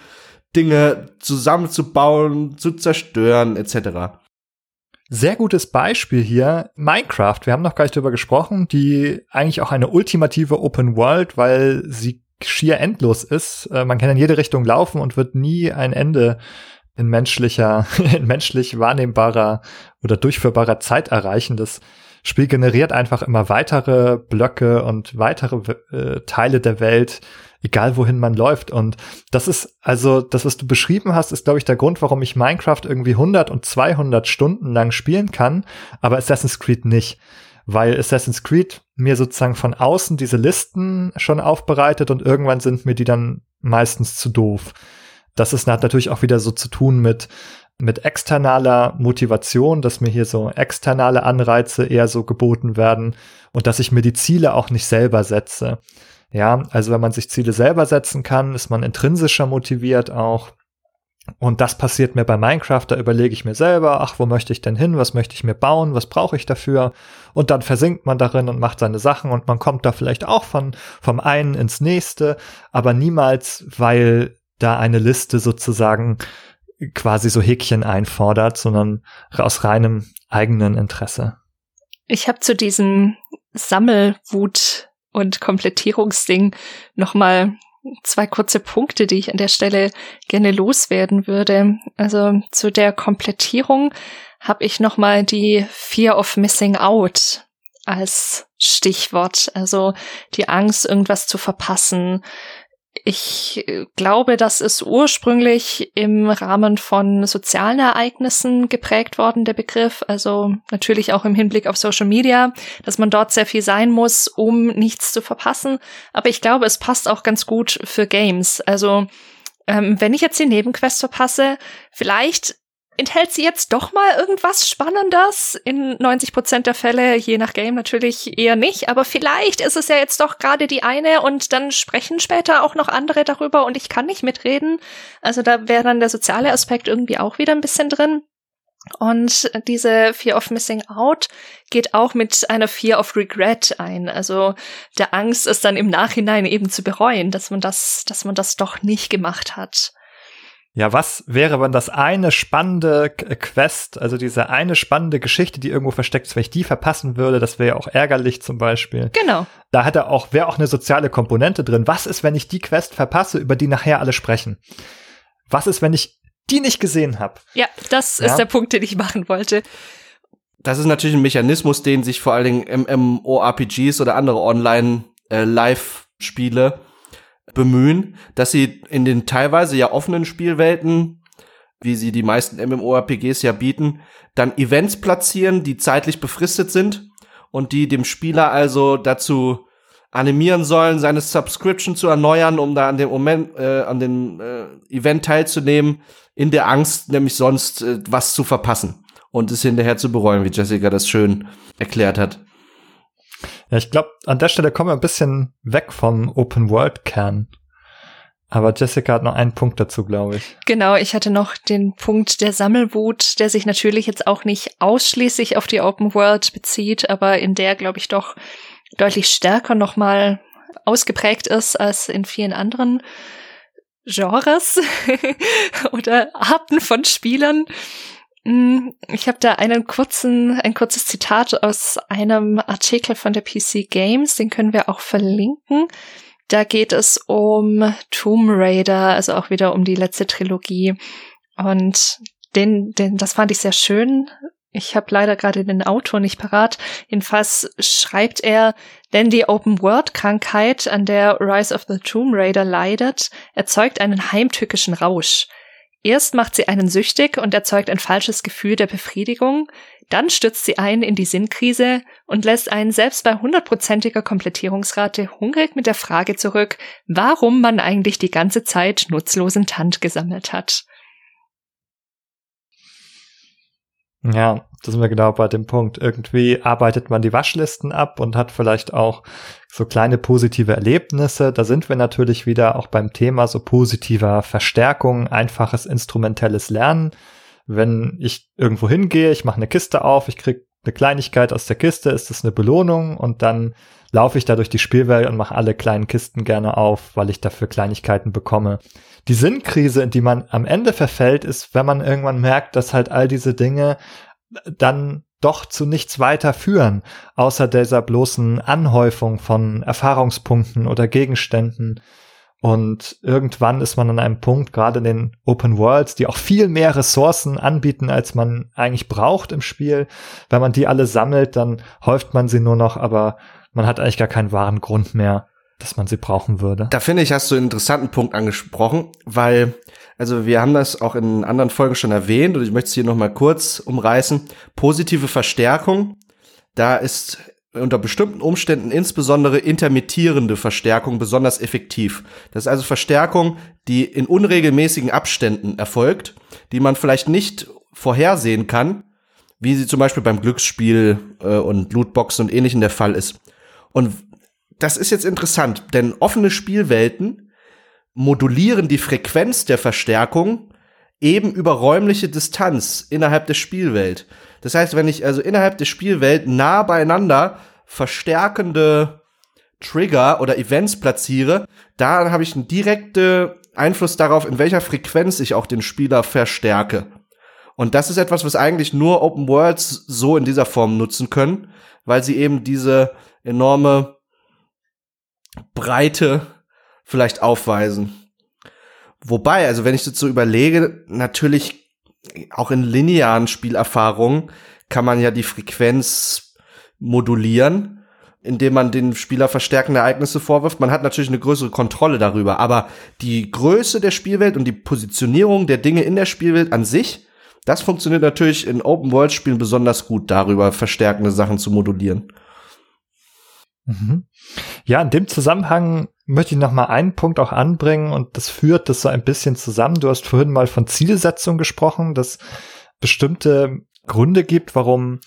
Dinge zusammenzubauen, zu zerstören etc. Sehr gutes Beispiel hier, Minecraft. Wir haben noch gar nicht darüber gesprochen, die eigentlich auch eine ultimative Open World, weil sie schier endlos ist. Äh, man kann in jede Richtung laufen und wird nie ein Ende in menschlicher, in menschlich wahrnehmbarer oder durchführbarer Zeit erreichen. Das Spiel generiert einfach immer weitere Blöcke und weitere äh, Teile der Welt, egal wohin man läuft. Und das ist also, das, was du beschrieben hast, ist, glaube ich, der Grund, warum ich Minecraft irgendwie 100 und 200 Stunden lang spielen kann, aber Assassin's Creed nicht weil Assassin's Creed mir sozusagen von außen diese Listen schon aufbereitet und irgendwann sind mir die dann meistens zu doof. Das ist natürlich auch wieder so zu tun mit mit externaler Motivation, dass mir hier so externe Anreize eher so geboten werden und dass ich mir die Ziele auch nicht selber setze. Ja, also wenn man sich Ziele selber setzen kann, ist man intrinsischer motiviert auch und das passiert mir bei Minecraft, da überlege ich mir selber, ach, wo möchte ich denn hin, was möchte ich mir bauen, was brauche ich dafür? Und dann versinkt man darin und macht seine Sachen und man kommt da vielleicht auch von, vom einen ins nächste, aber niemals, weil da eine Liste sozusagen quasi so Häkchen einfordert, sondern aus reinem eigenen Interesse. Ich habe zu diesem Sammelwut und Komplettierungsding nochmal zwei kurze Punkte, die ich an der Stelle gerne loswerden würde. Also zu der Komplettierung habe ich nochmal die Fear of Missing Out als Stichwort. Also die Angst, irgendwas zu verpassen, ich glaube, das ist ursprünglich im Rahmen von sozialen Ereignissen geprägt worden, der Begriff. Also natürlich auch im Hinblick auf Social Media, dass man dort sehr viel sein muss, um nichts zu verpassen. Aber ich glaube, es passt auch ganz gut für Games. Also ähm, wenn ich jetzt die Nebenquest verpasse, vielleicht enthält sie jetzt doch mal irgendwas Spannendes? In 90 Prozent der Fälle, je nach Game natürlich eher nicht, aber vielleicht ist es ja jetzt doch gerade die eine und dann sprechen später auch noch andere darüber und ich kann nicht mitreden. Also da wäre dann der soziale Aspekt irgendwie auch wieder ein bisschen drin. Und diese Fear of Missing Out geht auch mit einer Fear of Regret ein. Also der Angst, es dann im Nachhinein eben zu bereuen, dass man das, dass man das doch nicht gemacht hat. Ja, was wäre, wenn das eine spannende Quest, also diese eine spannende Geschichte, die irgendwo versteckt ist, wenn ich die verpassen würde, das wäre ja auch ärgerlich zum Beispiel. Genau. Da hätte auch, wäre auch eine soziale Komponente drin. Was ist, wenn ich die Quest verpasse, über die nachher alle sprechen? Was ist, wenn ich die nicht gesehen habe? Ja, das ja? ist der Punkt, den ich machen wollte. Das ist natürlich ein Mechanismus, den sich vor allen Dingen MMORPGs oder andere Online-Live-Spiele äh, bemühen, dass sie in den teilweise ja offenen Spielwelten, wie sie die meisten MMORPGs ja bieten, dann Events platzieren, die zeitlich befristet sind und die dem Spieler also dazu animieren sollen, seine Subscription zu erneuern, um da an dem Moment, äh, an dem äh, Event teilzunehmen, in der Angst, nämlich sonst äh, was zu verpassen und es hinterher zu bereuen, wie Jessica das schön erklärt hat. Ja, ich glaube, an der Stelle kommen wir ein bisschen weg vom Open-World-Kern. Aber Jessica hat noch einen Punkt dazu, glaube ich. Genau, ich hatte noch den Punkt der Sammelwut, der sich natürlich jetzt auch nicht ausschließlich auf die Open World bezieht, aber in der, glaube ich, doch deutlich stärker nochmal ausgeprägt ist als in vielen anderen Genres oder Arten von Spielern. Mm, ich habe da einen kurzen, ein kurzes Zitat aus einem Artikel von der PC Games, den können wir auch verlinken. Da geht es um Tomb Raider, also auch wieder um die letzte Trilogie. Und den, den, das fand ich sehr schön. Ich habe leider gerade den Autor nicht parat. Jedenfalls schreibt er, denn die Open-World-Krankheit, an der Rise of the Tomb Raider leidet, erzeugt einen heimtückischen Rausch. Erst macht sie einen süchtig und erzeugt ein falsches Gefühl der Befriedigung, dann stürzt sie ein in die Sinnkrise und lässt einen selbst bei hundertprozentiger Komplettierungsrate hungrig mit der Frage zurück, warum man eigentlich die ganze Zeit nutzlosen Tand gesammelt hat. Ja, das sind wir genau bei dem Punkt. Irgendwie arbeitet man die Waschlisten ab und hat vielleicht auch so kleine positive Erlebnisse. Da sind wir natürlich wieder auch beim Thema so positiver Verstärkung, einfaches instrumentelles Lernen. Wenn ich irgendwo hingehe, ich mache eine Kiste auf, ich krieg eine Kleinigkeit aus der Kiste, ist das eine Belohnung und dann laufe ich da durch die Spielwelt und mache alle kleinen Kisten gerne auf, weil ich dafür Kleinigkeiten bekomme. Die Sinnkrise, in die man am Ende verfällt, ist, wenn man irgendwann merkt, dass halt all diese Dinge dann doch zu nichts weiter führen, außer dieser bloßen Anhäufung von Erfahrungspunkten oder Gegenständen. Und irgendwann ist man an einem Punkt, gerade in den Open Worlds, die auch viel mehr Ressourcen anbieten, als man eigentlich braucht im Spiel. Wenn man die alle sammelt, dann häuft man sie nur noch, aber man hat eigentlich gar keinen wahren Grund mehr, dass man sie brauchen würde. Da finde ich, hast du einen interessanten Punkt angesprochen, weil, also wir haben das auch in anderen Folgen schon erwähnt und ich möchte es hier nochmal kurz umreißen. Positive Verstärkung, da ist unter bestimmten Umständen insbesondere intermittierende Verstärkung besonders effektiv. Das ist also Verstärkung, die in unregelmäßigen Abständen erfolgt, die man vielleicht nicht vorhersehen kann, wie sie zum Beispiel beim Glücksspiel äh, und Lootboxen und ähnlichem der Fall ist. Und das ist jetzt interessant, denn offene Spielwelten modulieren die Frequenz der Verstärkung eben über räumliche Distanz innerhalb der Spielwelt. Das heißt, wenn ich also innerhalb der Spielwelt nah beieinander verstärkende Trigger oder Events platziere, da habe ich einen direkten Einfluss darauf, in welcher Frequenz ich auch den Spieler verstärke. Und das ist etwas, was eigentlich nur Open Worlds so in dieser Form nutzen können, weil sie eben diese enorme Breite vielleicht aufweisen. Wobei, also wenn ich das so überlege, natürlich auch in linearen Spielerfahrungen kann man ja die Frequenz modulieren, indem man den Spieler verstärkende Ereignisse vorwirft. Man hat natürlich eine größere Kontrolle darüber, aber die Größe der Spielwelt und die Positionierung der Dinge in der Spielwelt an sich, das funktioniert natürlich in Open-World-Spielen besonders gut, darüber verstärkende Sachen zu modulieren. Mhm. Ja, in dem Zusammenhang möchte ich noch mal einen Punkt auch anbringen und das führt das so ein bisschen zusammen. Du hast vorhin mal von Zielsetzung gesprochen, dass bestimmte Gründe gibt, warum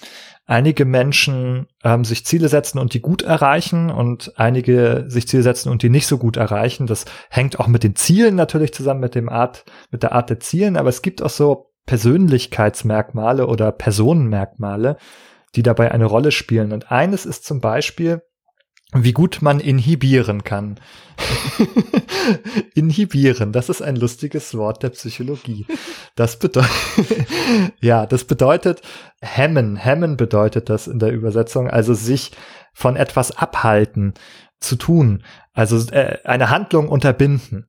einige Menschen ähm, sich Ziele setzen und die gut erreichen und einige sich Ziele setzen und die nicht so gut erreichen. Das hängt auch mit den Zielen natürlich zusammen, mit dem Art, mit der Art der Zielen, aber es gibt auch so Persönlichkeitsmerkmale oder Personenmerkmale, die dabei eine Rolle spielen. Und eines ist zum Beispiel, wie gut man inhibieren kann. inhibieren, das ist ein lustiges Wort der Psychologie. Das bedeutet, ja, das bedeutet hemmen. Hemmen bedeutet das in der Übersetzung, also sich von etwas abhalten zu tun, also äh, eine Handlung unterbinden.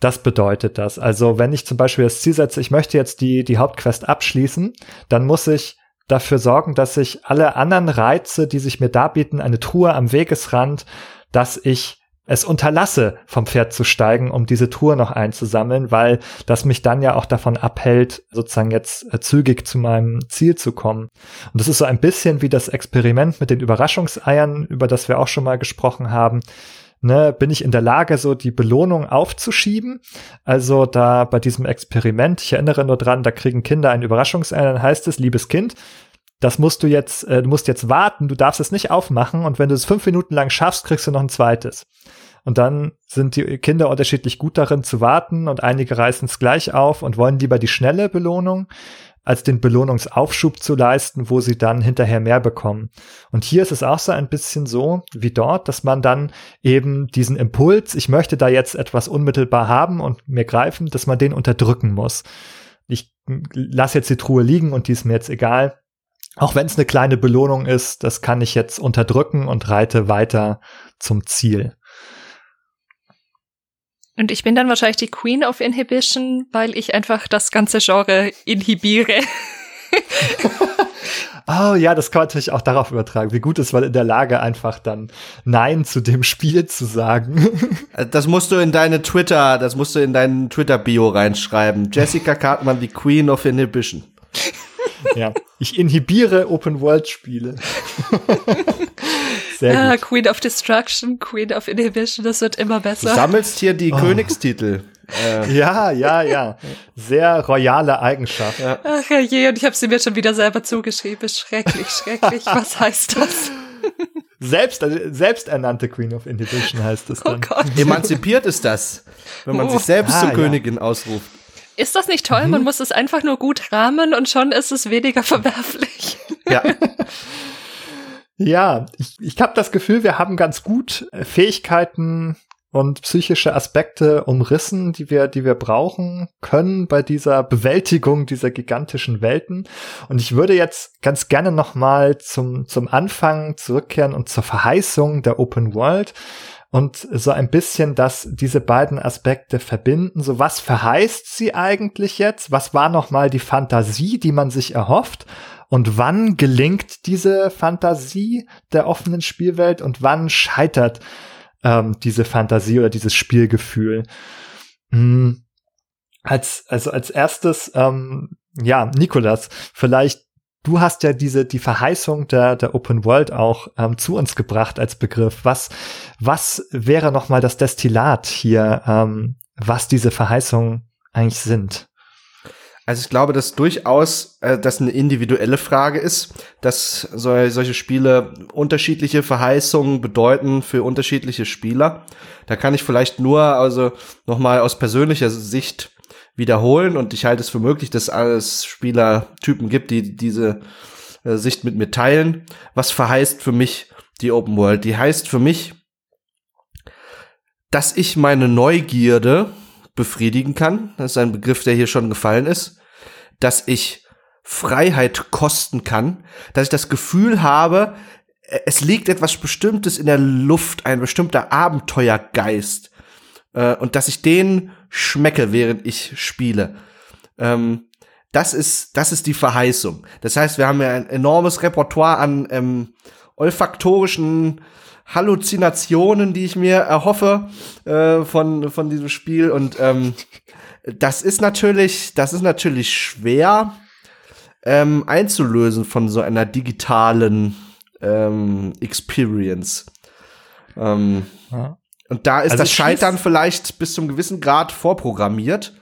Das bedeutet das. Also wenn ich zum Beispiel das Ziel setze, ich möchte jetzt die, die Hauptquest abschließen, dann muss ich dafür sorgen, dass ich alle anderen Reize, die sich mir darbieten, eine Truhe am Wegesrand, dass ich es unterlasse, vom Pferd zu steigen, um diese Tour noch einzusammeln, weil das mich dann ja auch davon abhält, sozusagen jetzt äh, zügig zu meinem Ziel zu kommen. Und das ist so ein bisschen wie das Experiment mit den Überraschungseiern, über das wir auch schon mal gesprochen haben. Ne, bin ich in der Lage, so die Belohnung aufzuschieben? Also da bei diesem Experiment, ich erinnere nur dran, da kriegen Kinder ein Überraschungsei, dann heißt es, liebes Kind, das musst du jetzt, äh, du musst jetzt warten, du darfst es nicht aufmachen und wenn du es fünf Minuten lang schaffst, kriegst du noch ein zweites. Und dann sind die Kinder unterschiedlich gut darin zu warten und einige reißen es gleich auf und wollen lieber die schnelle Belohnung als den Belohnungsaufschub zu leisten, wo sie dann hinterher mehr bekommen. Und hier ist es auch so ein bisschen so wie dort, dass man dann eben diesen Impuls, ich möchte da jetzt etwas unmittelbar haben und mir greifen, dass man den unterdrücken muss. Ich lasse jetzt die Truhe liegen und die ist mir jetzt egal. Auch wenn es eine kleine Belohnung ist, das kann ich jetzt unterdrücken und reite weiter zum Ziel. Und ich bin dann wahrscheinlich die Queen of Inhibition, weil ich einfach das ganze Genre inhibiere. oh ja, das kann man natürlich auch darauf übertragen. Wie gut ist man in der Lage, einfach dann Nein zu dem Spiel zu sagen. Äh, das musst du in deine Twitter, das musst du in deinen Twitter-Bio reinschreiben. Jessica Cartman, die Queen of Inhibition. ja, ich inhibiere Open-World-Spiele. Sehr ah, Queen of Destruction, Queen of Inhibition, das wird immer besser. Du sammelst hier die oh. Königstitel. Äh. Ja, ja, ja. Sehr royale Eigenschaft. Ja. Ach ja, je, und ich habe sie mir schon wieder selber zugeschrieben. Schrecklich, schrecklich. Was heißt das? Selbst, also selbsternannte Queen of Inhibition heißt es oh dann. Oh Gott. Emanzipiert ist das, wenn man oh. sich selbst ah, zur ja. Königin ausruft. Ist das nicht toll? Mhm. Man muss es einfach nur gut rahmen und schon ist es weniger verwerflich. Ja. Ja, ich, ich habe das Gefühl, wir haben ganz gut äh, Fähigkeiten und psychische Aspekte umrissen, die wir, die wir brauchen können bei dieser Bewältigung dieser gigantischen Welten. Und ich würde jetzt ganz gerne noch mal zum, zum Anfang zurückkehren und zur Verheißung der Open World und so ein bisschen, dass diese beiden Aspekte verbinden. So was verheißt sie eigentlich jetzt? Was war noch mal die Fantasie, die man sich erhofft? Und wann gelingt diese Fantasie der offenen Spielwelt und wann scheitert ähm, diese Fantasie oder dieses Spielgefühl? Hm. Als, also als erstes, ähm, ja, Nikolas, vielleicht Du hast ja diese die Verheißung der der Open World auch ähm, zu uns gebracht als Begriff. Was was wäre noch mal das Destillat hier, ähm, was diese Verheißungen eigentlich sind? Also ich glaube, dass durchaus äh, das eine individuelle Frage ist, dass so, solche Spiele unterschiedliche Verheißungen bedeuten für unterschiedliche Spieler. Da kann ich vielleicht nur also noch mal aus persönlicher Sicht wiederholen und ich halte es für möglich, dass es Spielertypen gibt, die diese äh, Sicht mit mir teilen. Was verheißt für mich die Open World? Die heißt für mich, dass ich meine Neugierde befriedigen kann. Das ist ein Begriff, der hier schon gefallen ist. Dass ich Freiheit kosten kann, dass ich das Gefühl habe, es liegt etwas Bestimmtes in der Luft, ein bestimmter Abenteuergeist, äh, und dass ich den schmecke, während ich spiele. Ähm, das ist, das ist die Verheißung. Das heißt, wir haben ja ein enormes Repertoire an ähm, olfaktorischen Halluzinationen, die ich mir erhoffe äh, von von diesem Spiel und ähm, das ist natürlich das ist natürlich schwer ähm, einzulösen von so einer digitalen ähm, Experience. Ähm, ja. Und da ist also das Scheitern vielleicht bis zum gewissen Grad vorprogrammiert.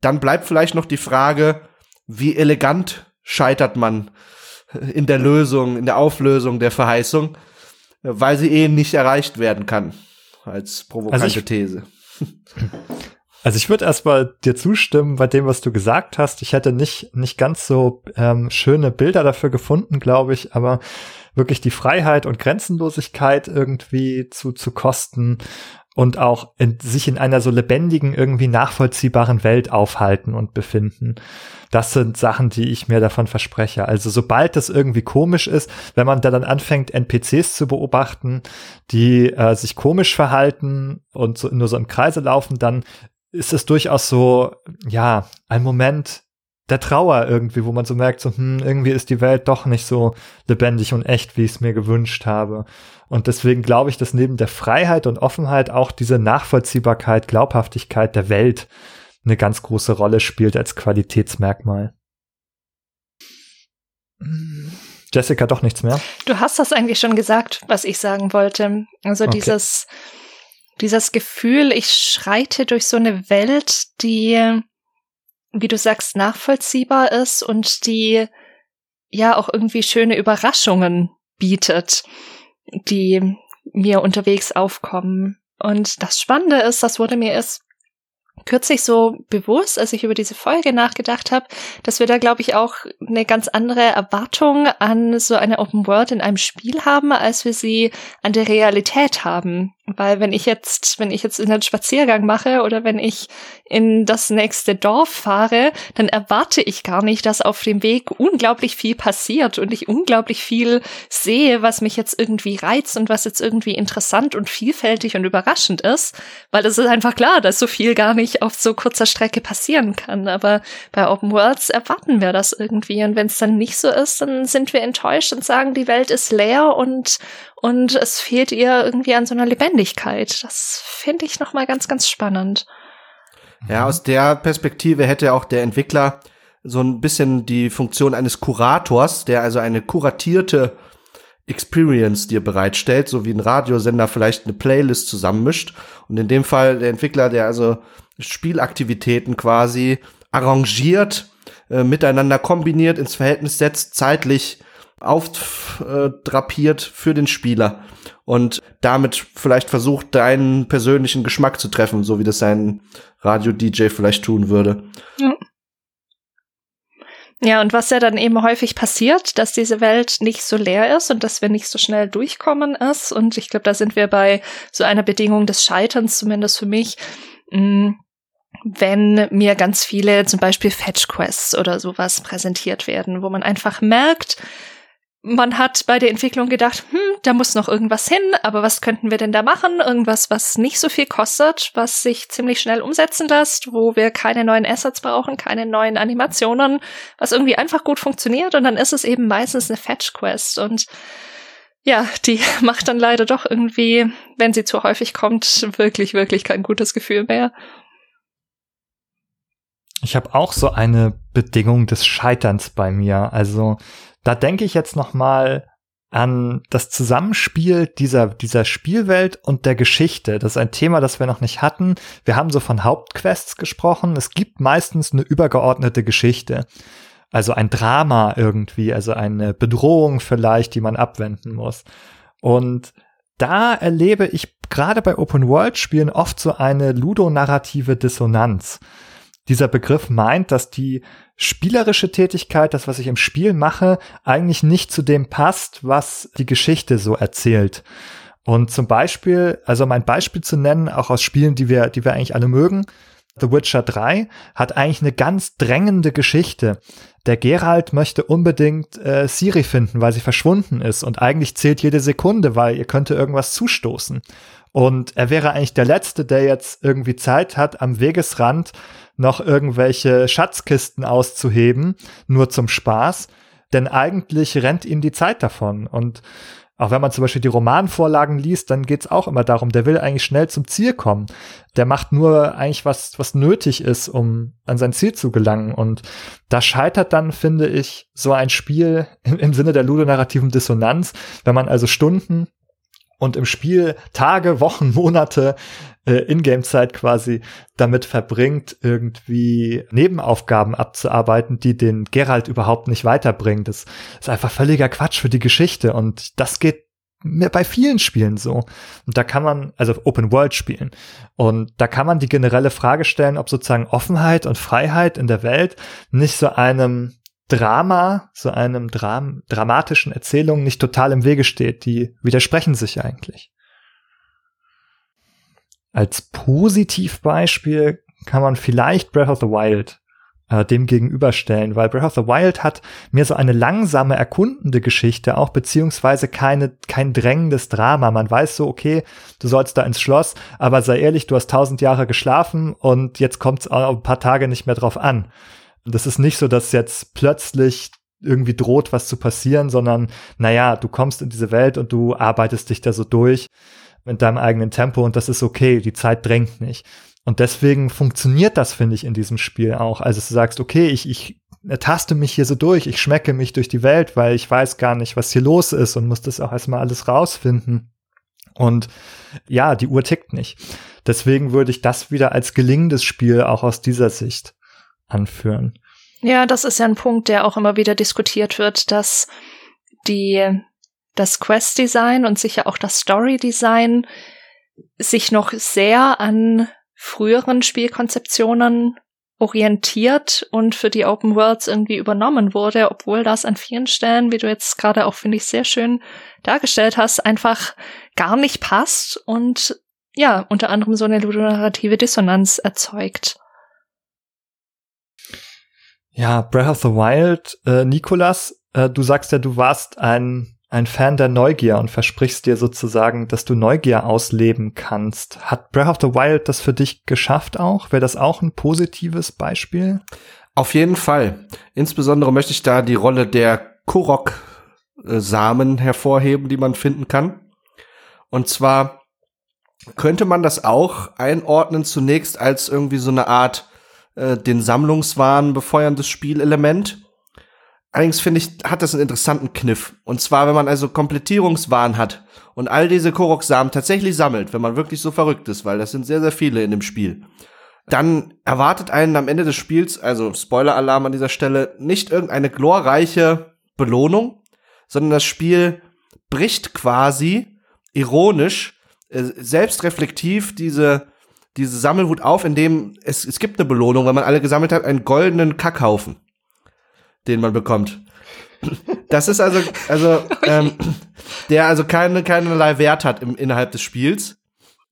Dann bleibt vielleicht noch die Frage, wie elegant scheitert man in der Lösung, in der Auflösung der Verheißung weil sie eh nicht erreicht werden kann. Als provokante also ich, These. Also ich würde erstmal dir zustimmen bei dem, was du gesagt hast. Ich hätte nicht, nicht ganz so ähm, schöne Bilder dafür gefunden, glaube ich, aber wirklich die Freiheit und Grenzenlosigkeit irgendwie zu, zu kosten und auch in, sich in einer so lebendigen, irgendwie nachvollziehbaren Welt aufhalten und befinden. Das sind Sachen, die ich mir davon verspreche. Also sobald das irgendwie komisch ist, wenn man da dann anfängt, NPCs zu beobachten, die äh, sich komisch verhalten und so, nur so im Kreise laufen, dann ist es durchaus so, ja, ein Moment der Trauer irgendwie, wo man so merkt, so, hm, irgendwie ist die Welt doch nicht so lebendig und echt, wie ich es mir gewünscht habe. Und deswegen glaube ich, dass neben der Freiheit und Offenheit auch diese Nachvollziehbarkeit, Glaubhaftigkeit der Welt eine ganz große Rolle spielt als Qualitätsmerkmal. Jessica, doch nichts mehr. Du hast das eigentlich schon gesagt, was ich sagen wollte. Also okay. dieses, dieses Gefühl, ich schreite durch so eine Welt, die wie du sagst, nachvollziehbar ist und die ja auch irgendwie schöne Überraschungen bietet, die mir unterwegs aufkommen. Und das Spannende ist, das wurde mir erst kürzlich so bewusst, als ich über diese Folge nachgedacht habe, dass wir da, glaube ich, auch eine ganz andere Erwartung an so eine Open World in einem Spiel haben, als wir sie an der Realität haben. Weil wenn ich jetzt, wenn ich jetzt einen Spaziergang mache oder wenn ich in das nächste Dorf fahre, dann erwarte ich gar nicht, dass auf dem Weg unglaublich viel passiert und ich unglaublich viel sehe, was mich jetzt irgendwie reizt und was jetzt irgendwie interessant und vielfältig und überraschend ist. Weil es ist einfach klar, dass so viel gar nicht auf so kurzer Strecke passieren kann. Aber bei Open Worlds erwarten wir das irgendwie. Und wenn es dann nicht so ist, dann sind wir enttäuscht und sagen, die Welt ist leer und, und es fehlt ihr irgendwie an so einer Lebendigkeit. Das finde ich nochmal ganz, ganz spannend. Ja, aus der Perspektive hätte auch der Entwickler so ein bisschen die Funktion eines Kurators, der also eine kuratierte Experience dir bereitstellt, so wie ein Radiosender vielleicht eine Playlist zusammenmischt. Und in dem Fall der Entwickler, der also Spielaktivitäten quasi arrangiert, äh, miteinander kombiniert, ins Verhältnis setzt, zeitlich aufdrapiert für den Spieler und damit vielleicht versucht, deinen persönlichen Geschmack zu treffen, so wie das ein Radio-DJ vielleicht tun würde. Ja. Ja, und was ja dann eben häufig passiert, dass diese Welt nicht so leer ist und dass wir nicht so schnell durchkommen ist. Und ich glaube, da sind wir bei so einer Bedingung des Scheiterns, zumindest für mich, mm, wenn mir ganz viele zum Beispiel Fetch Quests oder sowas präsentiert werden, wo man einfach merkt, man hat bei der Entwicklung gedacht, hm, da muss noch irgendwas hin, aber was könnten wir denn da machen? Irgendwas, was nicht so viel kostet, was sich ziemlich schnell umsetzen lässt, wo wir keine neuen Assets brauchen, keine neuen Animationen, was irgendwie einfach gut funktioniert und dann ist es eben meistens eine Fetch Quest und ja, die macht dann leider doch irgendwie, wenn sie zu häufig kommt, wirklich, wirklich kein gutes Gefühl mehr. Ich habe auch so eine Bedingung des Scheiterns bei mir. Also da denke ich jetzt noch mal an das Zusammenspiel dieser, dieser Spielwelt und der Geschichte. Das ist ein Thema, das wir noch nicht hatten. Wir haben so von Hauptquests gesprochen. Es gibt meistens eine übergeordnete Geschichte. Also ein Drama irgendwie, also eine Bedrohung vielleicht, die man abwenden muss. Und da erlebe ich gerade bei Open World Spielen oft so eine ludonarrative Dissonanz. Dieser Begriff meint, dass die spielerische Tätigkeit, das, was ich im Spiel mache, eigentlich nicht zu dem passt, was die Geschichte so erzählt. Und zum Beispiel, also mein Beispiel zu nennen, auch aus Spielen, die wir, die wir eigentlich alle mögen, The Witcher 3 hat eigentlich eine ganz drängende Geschichte. Der Geralt möchte unbedingt äh, Siri finden, weil sie verschwunden ist und eigentlich zählt jede Sekunde, weil ihr könnte irgendwas zustoßen. Und er wäre eigentlich der Letzte, der jetzt irgendwie Zeit hat, am Wegesrand noch irgendwelche Schatzkisten auszuheben, nur zum Spaß. Denn eigentlich rennt ihm die Zeit davon. Und auch wenn man zum Beispiel die Romanvorlagen liest, dann geht's auch immer darum, der will eigentlich schnell zum Ziel kommen. Der macht nur eigentlich was, was nötig ist, um an sein Ziel zu gelangen. Und da scheitert dann, finde ich, so ein Spiel im, im Sinne der ludonarrativen Dissonanz, wenn man also Stunden und im Spiel Tage, Wochen, Monate äh, Ingame-Zeit quasi damit verbringt, irgendwie Nebenaufgaben abzuarbeiten, die den Geralt überhaupt nicht weiterbringen. Das ist einfach völliger Quatsch für die Geschichte und das geht bei vielen Spielen so. Und da kann man, also Open World spielen. Und da kann man die generelle Frage stellen, ob sozusagen Offenheit und Freiheit in der Welt nicht so einem Drama, so einem Dram dramatischen Erzählung nicht total im Wege steht. Die widersprechen sich eigentlich. Als Positivbeispiel kann man vielleicht Breath of the Wild äh, dem gegenüberstellen, weil Breath of the Wild hat mir so eine langsame, erkundende Geschichte auch, beziehungsweise keine, kein drängendes Drama. Man weiß so, okay, du sollst da ins Schloss, aber sei ehrlich, du hast tausend Jahre geschlafen und jetzt kommt es ein paar Tage nicht mehr drauf an. Das ist nicht so, dass jetzt plötzlich irgendwie droht, was zu passieren, sondern naja, du kommst in diese Welt und du arbeitest dich da so durch mit deinem eigenen Tempo und das ist okay, die Zeit drängt nicht. Und deswegen funktioniert das, finde ich, in diesem Spiel auch. Also du sagst, okay, ich, ich taste mich hier so durch, ich schmecke mich durch die Welt, weil ich weiß gar nicht, was hier los ist und muss das auch erstmal alles rausfinden. Und ja, die Uhr tickt nicht. Deswegen würde ich das wieder als gelingendes Spiel auch aus dieser Sicht anführen. Ja, das ist ja ein Punkt, der auch immer wieder diskutiert wird, dass die, das Quest-Design und sicher auch das Story-Design sich noch sehr an früheren Spielkonzeptionen orientiert und für die Open Worlds irgendwie übernommen wurde, obwohl das an vielen Stellen, wie du jetzt gerade auch, finde ich, sehr schön dargestellt hast, einfach gar nicht passt und ja, unter anderem so eine ludonarrative Dissonanz erzeugt. Ja, Breath of the Wild, äh, Nikolas, äh, du sagst ja, du warst ein ein Fan der Neugier und versprichst dir sozusagen, dass du Neugier ausleben kannst. Hat Breath of the Wild das für dich geschafft auch? Wäre das auch ein positives Beispiel? Auf jeden Fall. Insbesondere möchte ich da die Rolle der Korok-Samen hervorheben, die man finden kann. Und zwar könnte man das auch einordnen zunächst als irgendwie so eine Art äh, den Sammlungswahn befeuerndes Spielelement. Allerdings finde ich, hat das einen interessanten Kniff. Und zwar, wenn man also Komplettierungswahn hat und all diese Korok-Samen tatsächlich sammelt, wenn man wirklich so verrückt ist, weil das sind sehr, sehr viele in dem Spiel, dann erwartet einen am Ende des Spiels, also Spoiler-Alarm an dieser Stelle, nicht irgendeine glorreiche Belohnung, sondern das Spiel bricht quasi ironisch, äh, selbstreflektiv diese, diese Sammelwut auf, indem es, es gibt eine Belohnung, wenn man alle gesammelt hat, einen goldenen Kackhaufen den man bekommt. Das ist also, also, ähm, der also keine, keinerlei Wert hat im, innerhalb des Spiels.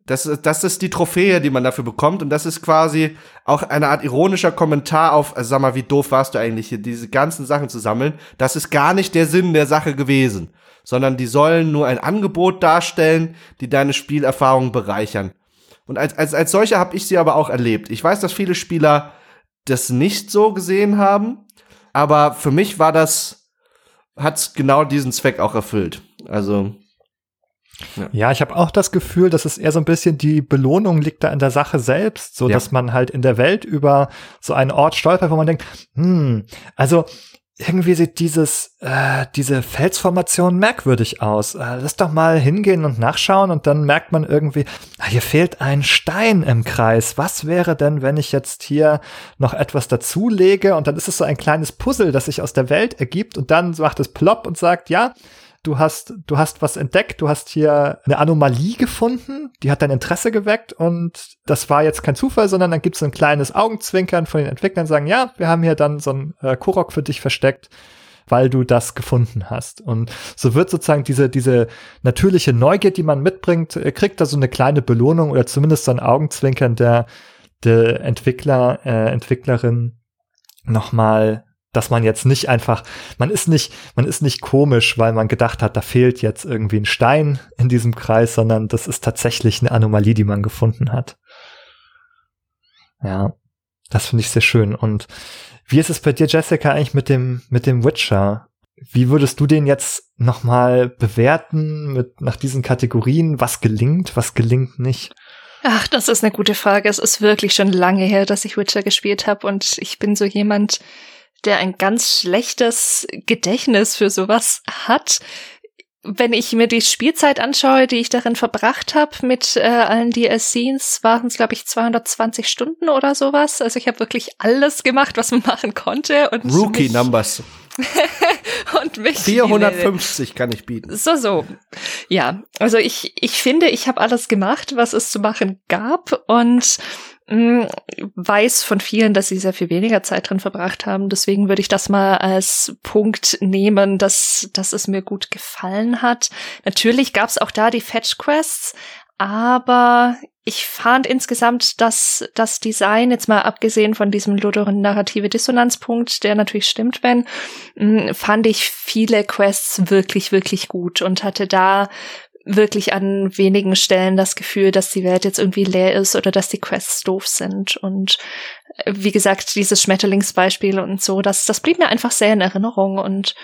Das, ist, das ist die Trophäe, die man dafür bekommt. Und das ist quasi auch eine Art ironischer Kommentar auf, also sag mal, wie doof warst du eigentlich hier, diese ganzen Sachen zu sammeln. Das ist gar nicht der Sinn der Sache gewesen, sondern die sollen nur ein Angebot darstellen, die deine Spielerfahrung bereichern. Und als, als, als solcher habe ich sie aber auch erlebt. Ich weiß, dass viele Spieler das nicht so gesehen haben aber für mich war das, hat's genau diesen Zweck auch erfüllt. Also. Ja, ja ich habe auch das Gefühl, dass es eher so ein bisschen die Belohnung liegt da in der Sache selbst, so ja. dass man halt in der Welt über so einen Ort stolpert, wo man denkt, hm, also irgendwie sieht dieses, äh, diese Felsformation merkwürdig aus. Äh, lass doch mal hingehen und nachschauen und dann merkt man irgendwie, ah, hier fehlt ein Stein im Kreis. Was wäre denn, wenn ich jetzt hier noch etwas dazulege und dann ist es so ein kleines Puzzle, das sich aus der Welt ergibt und dann macht es plopp und sagt, ja, du hast, du hast was entdeckt, du hast hier eine Anomalie gefunden, die hat dein Interesse geweckt und das war jetzt kein Zufall, sondern dann gibt es ein kleines Augenzwinkern von den Entwicklern, sagen, ja, wir haben hier dann so ein äh, Kurok für dich versteckt weil du das gefunden hast. Und so wird sozusagen diese, diese natürliche Neugier, die man mitbringt, äh, kriegt da so eine kleine Belohnung oder zumindest so ein Augenzwinkern der, der Entwickler, äh, Entwicklerin nochmal dass man jetzt nicht einfach, man ist nicht, man ist nicht komisch, weil man gedacht hat, da fehlt jetzt irgendwie ein Stein in diesem Kreis, sondern das ist tatsächlich eine Anomalie, die man gefunden hat. Ja, das finde ich sehr schön. Und wie ist es bei dir, Jessica, eigentlich mit dem, mit dem Witcher? Wie würdest du den jetzt nochmal bewerten mit, nach diesen Kategorien? Was gelingt, was gelingt nicht? Ach, das ist eine gute Frage. Es ist wirklich schon lange her, dass ich Witcher gespielt habe und ich bin so jemand, der ein ganz schlechtes Gedächtnis für sowas hat. Wenn ich mir die Spielzeit anschaue, die ich darin verbracht habe mit äh, allen DLCs, waren es, glaube ich, 220 Stunden oder sowas. Also ich habe wirklich alles gemacht, was man machen konnte. Und Rookie Numbers. und mich 450 kann ich bieten. So, so. Ja, also ich, ich finde, ich habe alles gemacht, was es zu machen gab und weiß von vielen, dass sie sehr viel weniger Zeit drin verbracht haben. Deswegen würde ich das mal als Punkt nehmen, dass, dass es mir gut gefallen hat. Natürlich gab es auch da die Fetch Quests, aber ich fand insgesamt, dass das Design, jetzt mal abgesehen von diesem ludonarrative Dissonanzpunkt, der natürlich stimmt, wenn, fand ich viele Quests wirklich, wirklich gut und hatte da wirklich an wenigen Stellen das Gefühl, dass die Welt jetzt irgendwie leer ist oder dass die Quests doof sind. Und äh, wie gesagt, dieses Schmetterlingsbeispiel und so, das, das blieb mir einfach sehr in Erinnerung und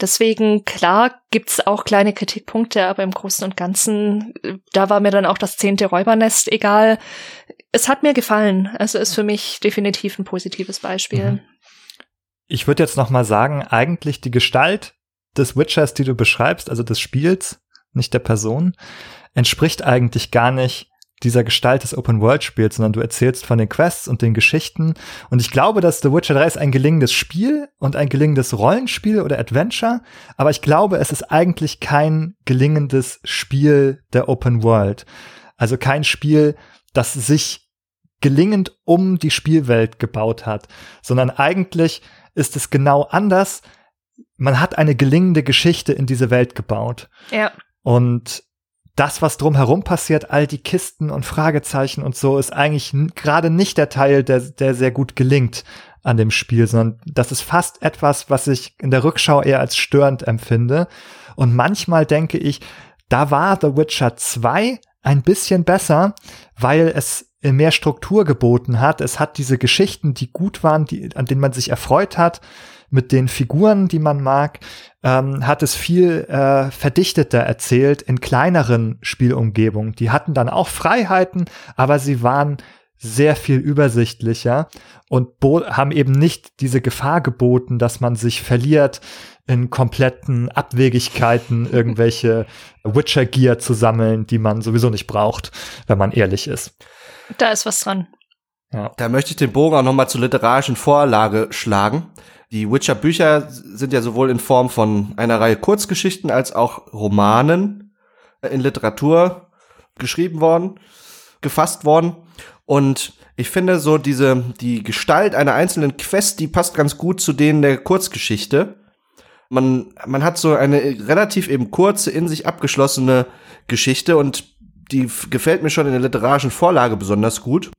Deswegen, klar, gibt's auch kleine Kritikpunkte, aber im Großen und Ganzen, da war mir dann auch das zehnte Räubernest egal. Es hat mir gefallen. Also ist für mich definitiv ein positives Beispiel. Mhm. Ich würde jetzt noch mal sagen, eigentlich die Gestalt des Witchers, die du beschreibst, also des Spiels, nicht der Person, entspricht eigentlich gar nicht dieser Gestalt des Open-World-Spiels, sondern du erzählst von den Quests und den Geschichten. Und ich glaube, dass The Witcher 3 ist ein gelingendes Spiel und ein gelingendes Rollenspiel oder Adventure, aber ich glaube, es ist eigentlich kein gelingendes Spiel der Open World. Also kein Spiel, das sich gelingend um die Spielwelt gebaut hat, sondern eigentlich ist es genau anders. Man hat eine gelingende Geschichte in diese Welt gebaut. Ja. Und das, was drumherum passiert, all die Kisten und Fragezeichen und so, ist eigentlich gerade nicht der Teil, der, der sehr gut gelingt an dem Spiel, sondern das ist fast etwas, was ich in der Rückschau eher als störend empfinde. Und manchmal denke ich, da war The Witcher 2 ein bisschen besser, weil es mehr Struktur geboten hat. Es hat diese Geschichten, die gut waren, die, an denen man sich erfreut hat mit den Figuren, die man mag, ähm, hat es viel äh, verdichteter erzählt in kleineren Spielumgebungen. Die hatten dann auch Freiheiten, aber sie waren sehr viel übersichtlicher und haben eben nicht diese Gefahr geboten, dass man sich verliert in kompletten Abwegigkeiten, irgendwelche Witcher-Gear zu sammeln, die man sowieso nicht braucht, wenn man ehrlich ist. Da ist was dran. Ja. Da möchte ich den Bogen auch noch mal zur literarischen Vorlage schlagen. Die Witcher-Bücher sind ja sowohl in Form von einer Reihe Kurzgeschichten als auch Romanen in Literatur geschrieben worden, gefasst worden. Und ich finde so diese, die Gestalt einer einzelnen Quest, die passt ganz gut zu denen der Kurzgeschichte. Man, man hat so eine relativ eben kurze, in sich abgeschlossene Geschichte und die gefällt mir schon in der literarischen Vorlage besonders gut.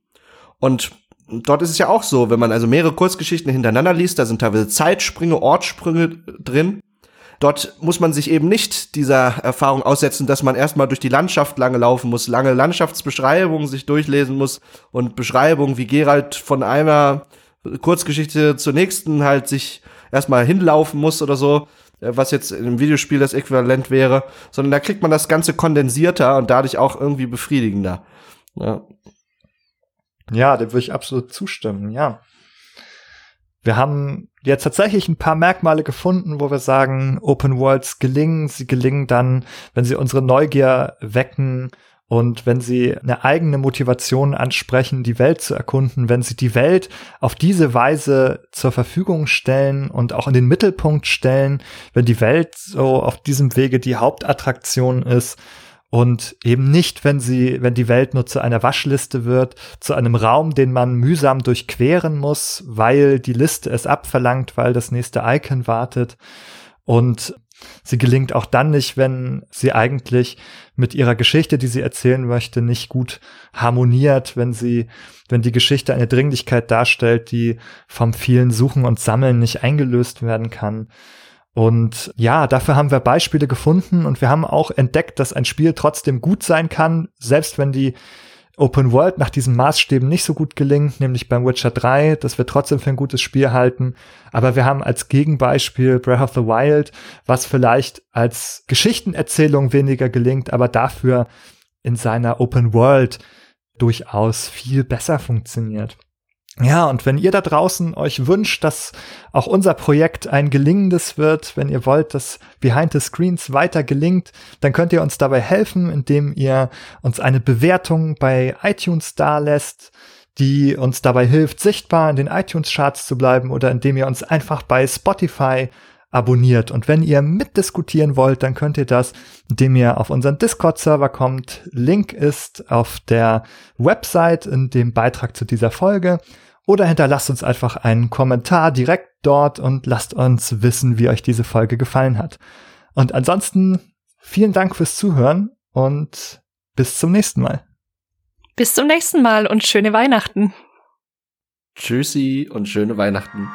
Und dort ist es ja auch so, wenn man also mehrere Kurzgeschichten hintereinander liest, da sind teilweise Zeitsprünge, Ortssprünge drin. Dort muss man sich eben nicht dieser Erfahrung aussetzen, dass man erstmal durch die Landschaft lange laufen muss, lange Landschaftsbeschreibungen sich durchlesen muss und Beschreibungen, wie Gerald von einer Kurzgeschichte zur nächsten halt sich erstmal hinlaufen muss oder so, äh, was jetzt im Videospiel das Äquivalent wäre, sondern da kriegt man das Ganze kondensierter und dadurch auch irgendwie befriedigender. Ja. Ja, dem würde ich absolut zustimmen, ja. Wir haben jetzt tatsächlich ein paar Merkmale gefunden, wo wir sagen, Open Worlds gelingen. Sie gelingen dann, wenn sie unsere Neugier wecken und wenn sie eine eigene Motivation ansprechen, die Welt zu erkunden, wenn sie die Welt auf diese Weise zur Verfügung stellen und auch in den Mittelpunkt stellen, wenn die Welt so auf diesem Wege die Hauptattraktion ist, und eben nicht, wenn sie, wenn die Welt nur zu einer Waschliste wird, zu einem Raum, den man mühsam durchqueren muss, weil die Liste es abverlangt, weil das nächste Icon wartet. Und sie gelingt auch dann nicht, wenn sie eigentlich mit ihrer Geschichte, die sie erzählen möchte, nicht gut harmoniert, wenn sie, wenn die Geschichte eine Dringlichkeit darstellt, die vom vielen Suchen und Sammeln nicht eingelöst werden kann. Und ja, dafür haben wir Beispiele gefunden und wir haben auch entdeckt, dass ein Spiel trotzdem gut sein kann, selbst wenn die Open World nach diesen Maßstäben nicht so gut gelingt, nämlich beim Witcher 3, dass wir trotzdem für ein gutes Spiel halten. Aber wir haben als Gegenbeispiel Breath of the Wild, was vielleicht als Geschichtenerzählung weniger gelingt, aber dafür in seiner Open World durchaus viel besser funktioniert. Ja, und wenn ihr da draußen euch wünscht, dass auch unser Projekt ein gelingendes wird, wenn ihr wollt, dass Behind the Screens weiter gelingt, dann könnt ihr uns dabei helfen, indem ihr uns eine Bewertung bei iTunes dalässt, die uns dabei hilft, sichtbar in den iTunes Charts zu bleiben oder indem ihr uns einfach bei Spotify abonniert. Und wenn ihr mitdiskutieren wollt, dann könnt ihr das, indem ihr auf unseren Discord-Server kommt. Link ist auf der Website in dem Beitrag zu dieser Folge. Oder hinterlasst uns einfach einen Kommentar direkt dort und lasst uns wissen, wie euch diese Folge gefallen hat. Und ansonsten vielen Dank fürs Zuhören und bis zum nächsten Mal. Bis zum nächsten Mal und schöne Weihnachten. Tschüssi und schöne Weihnachten.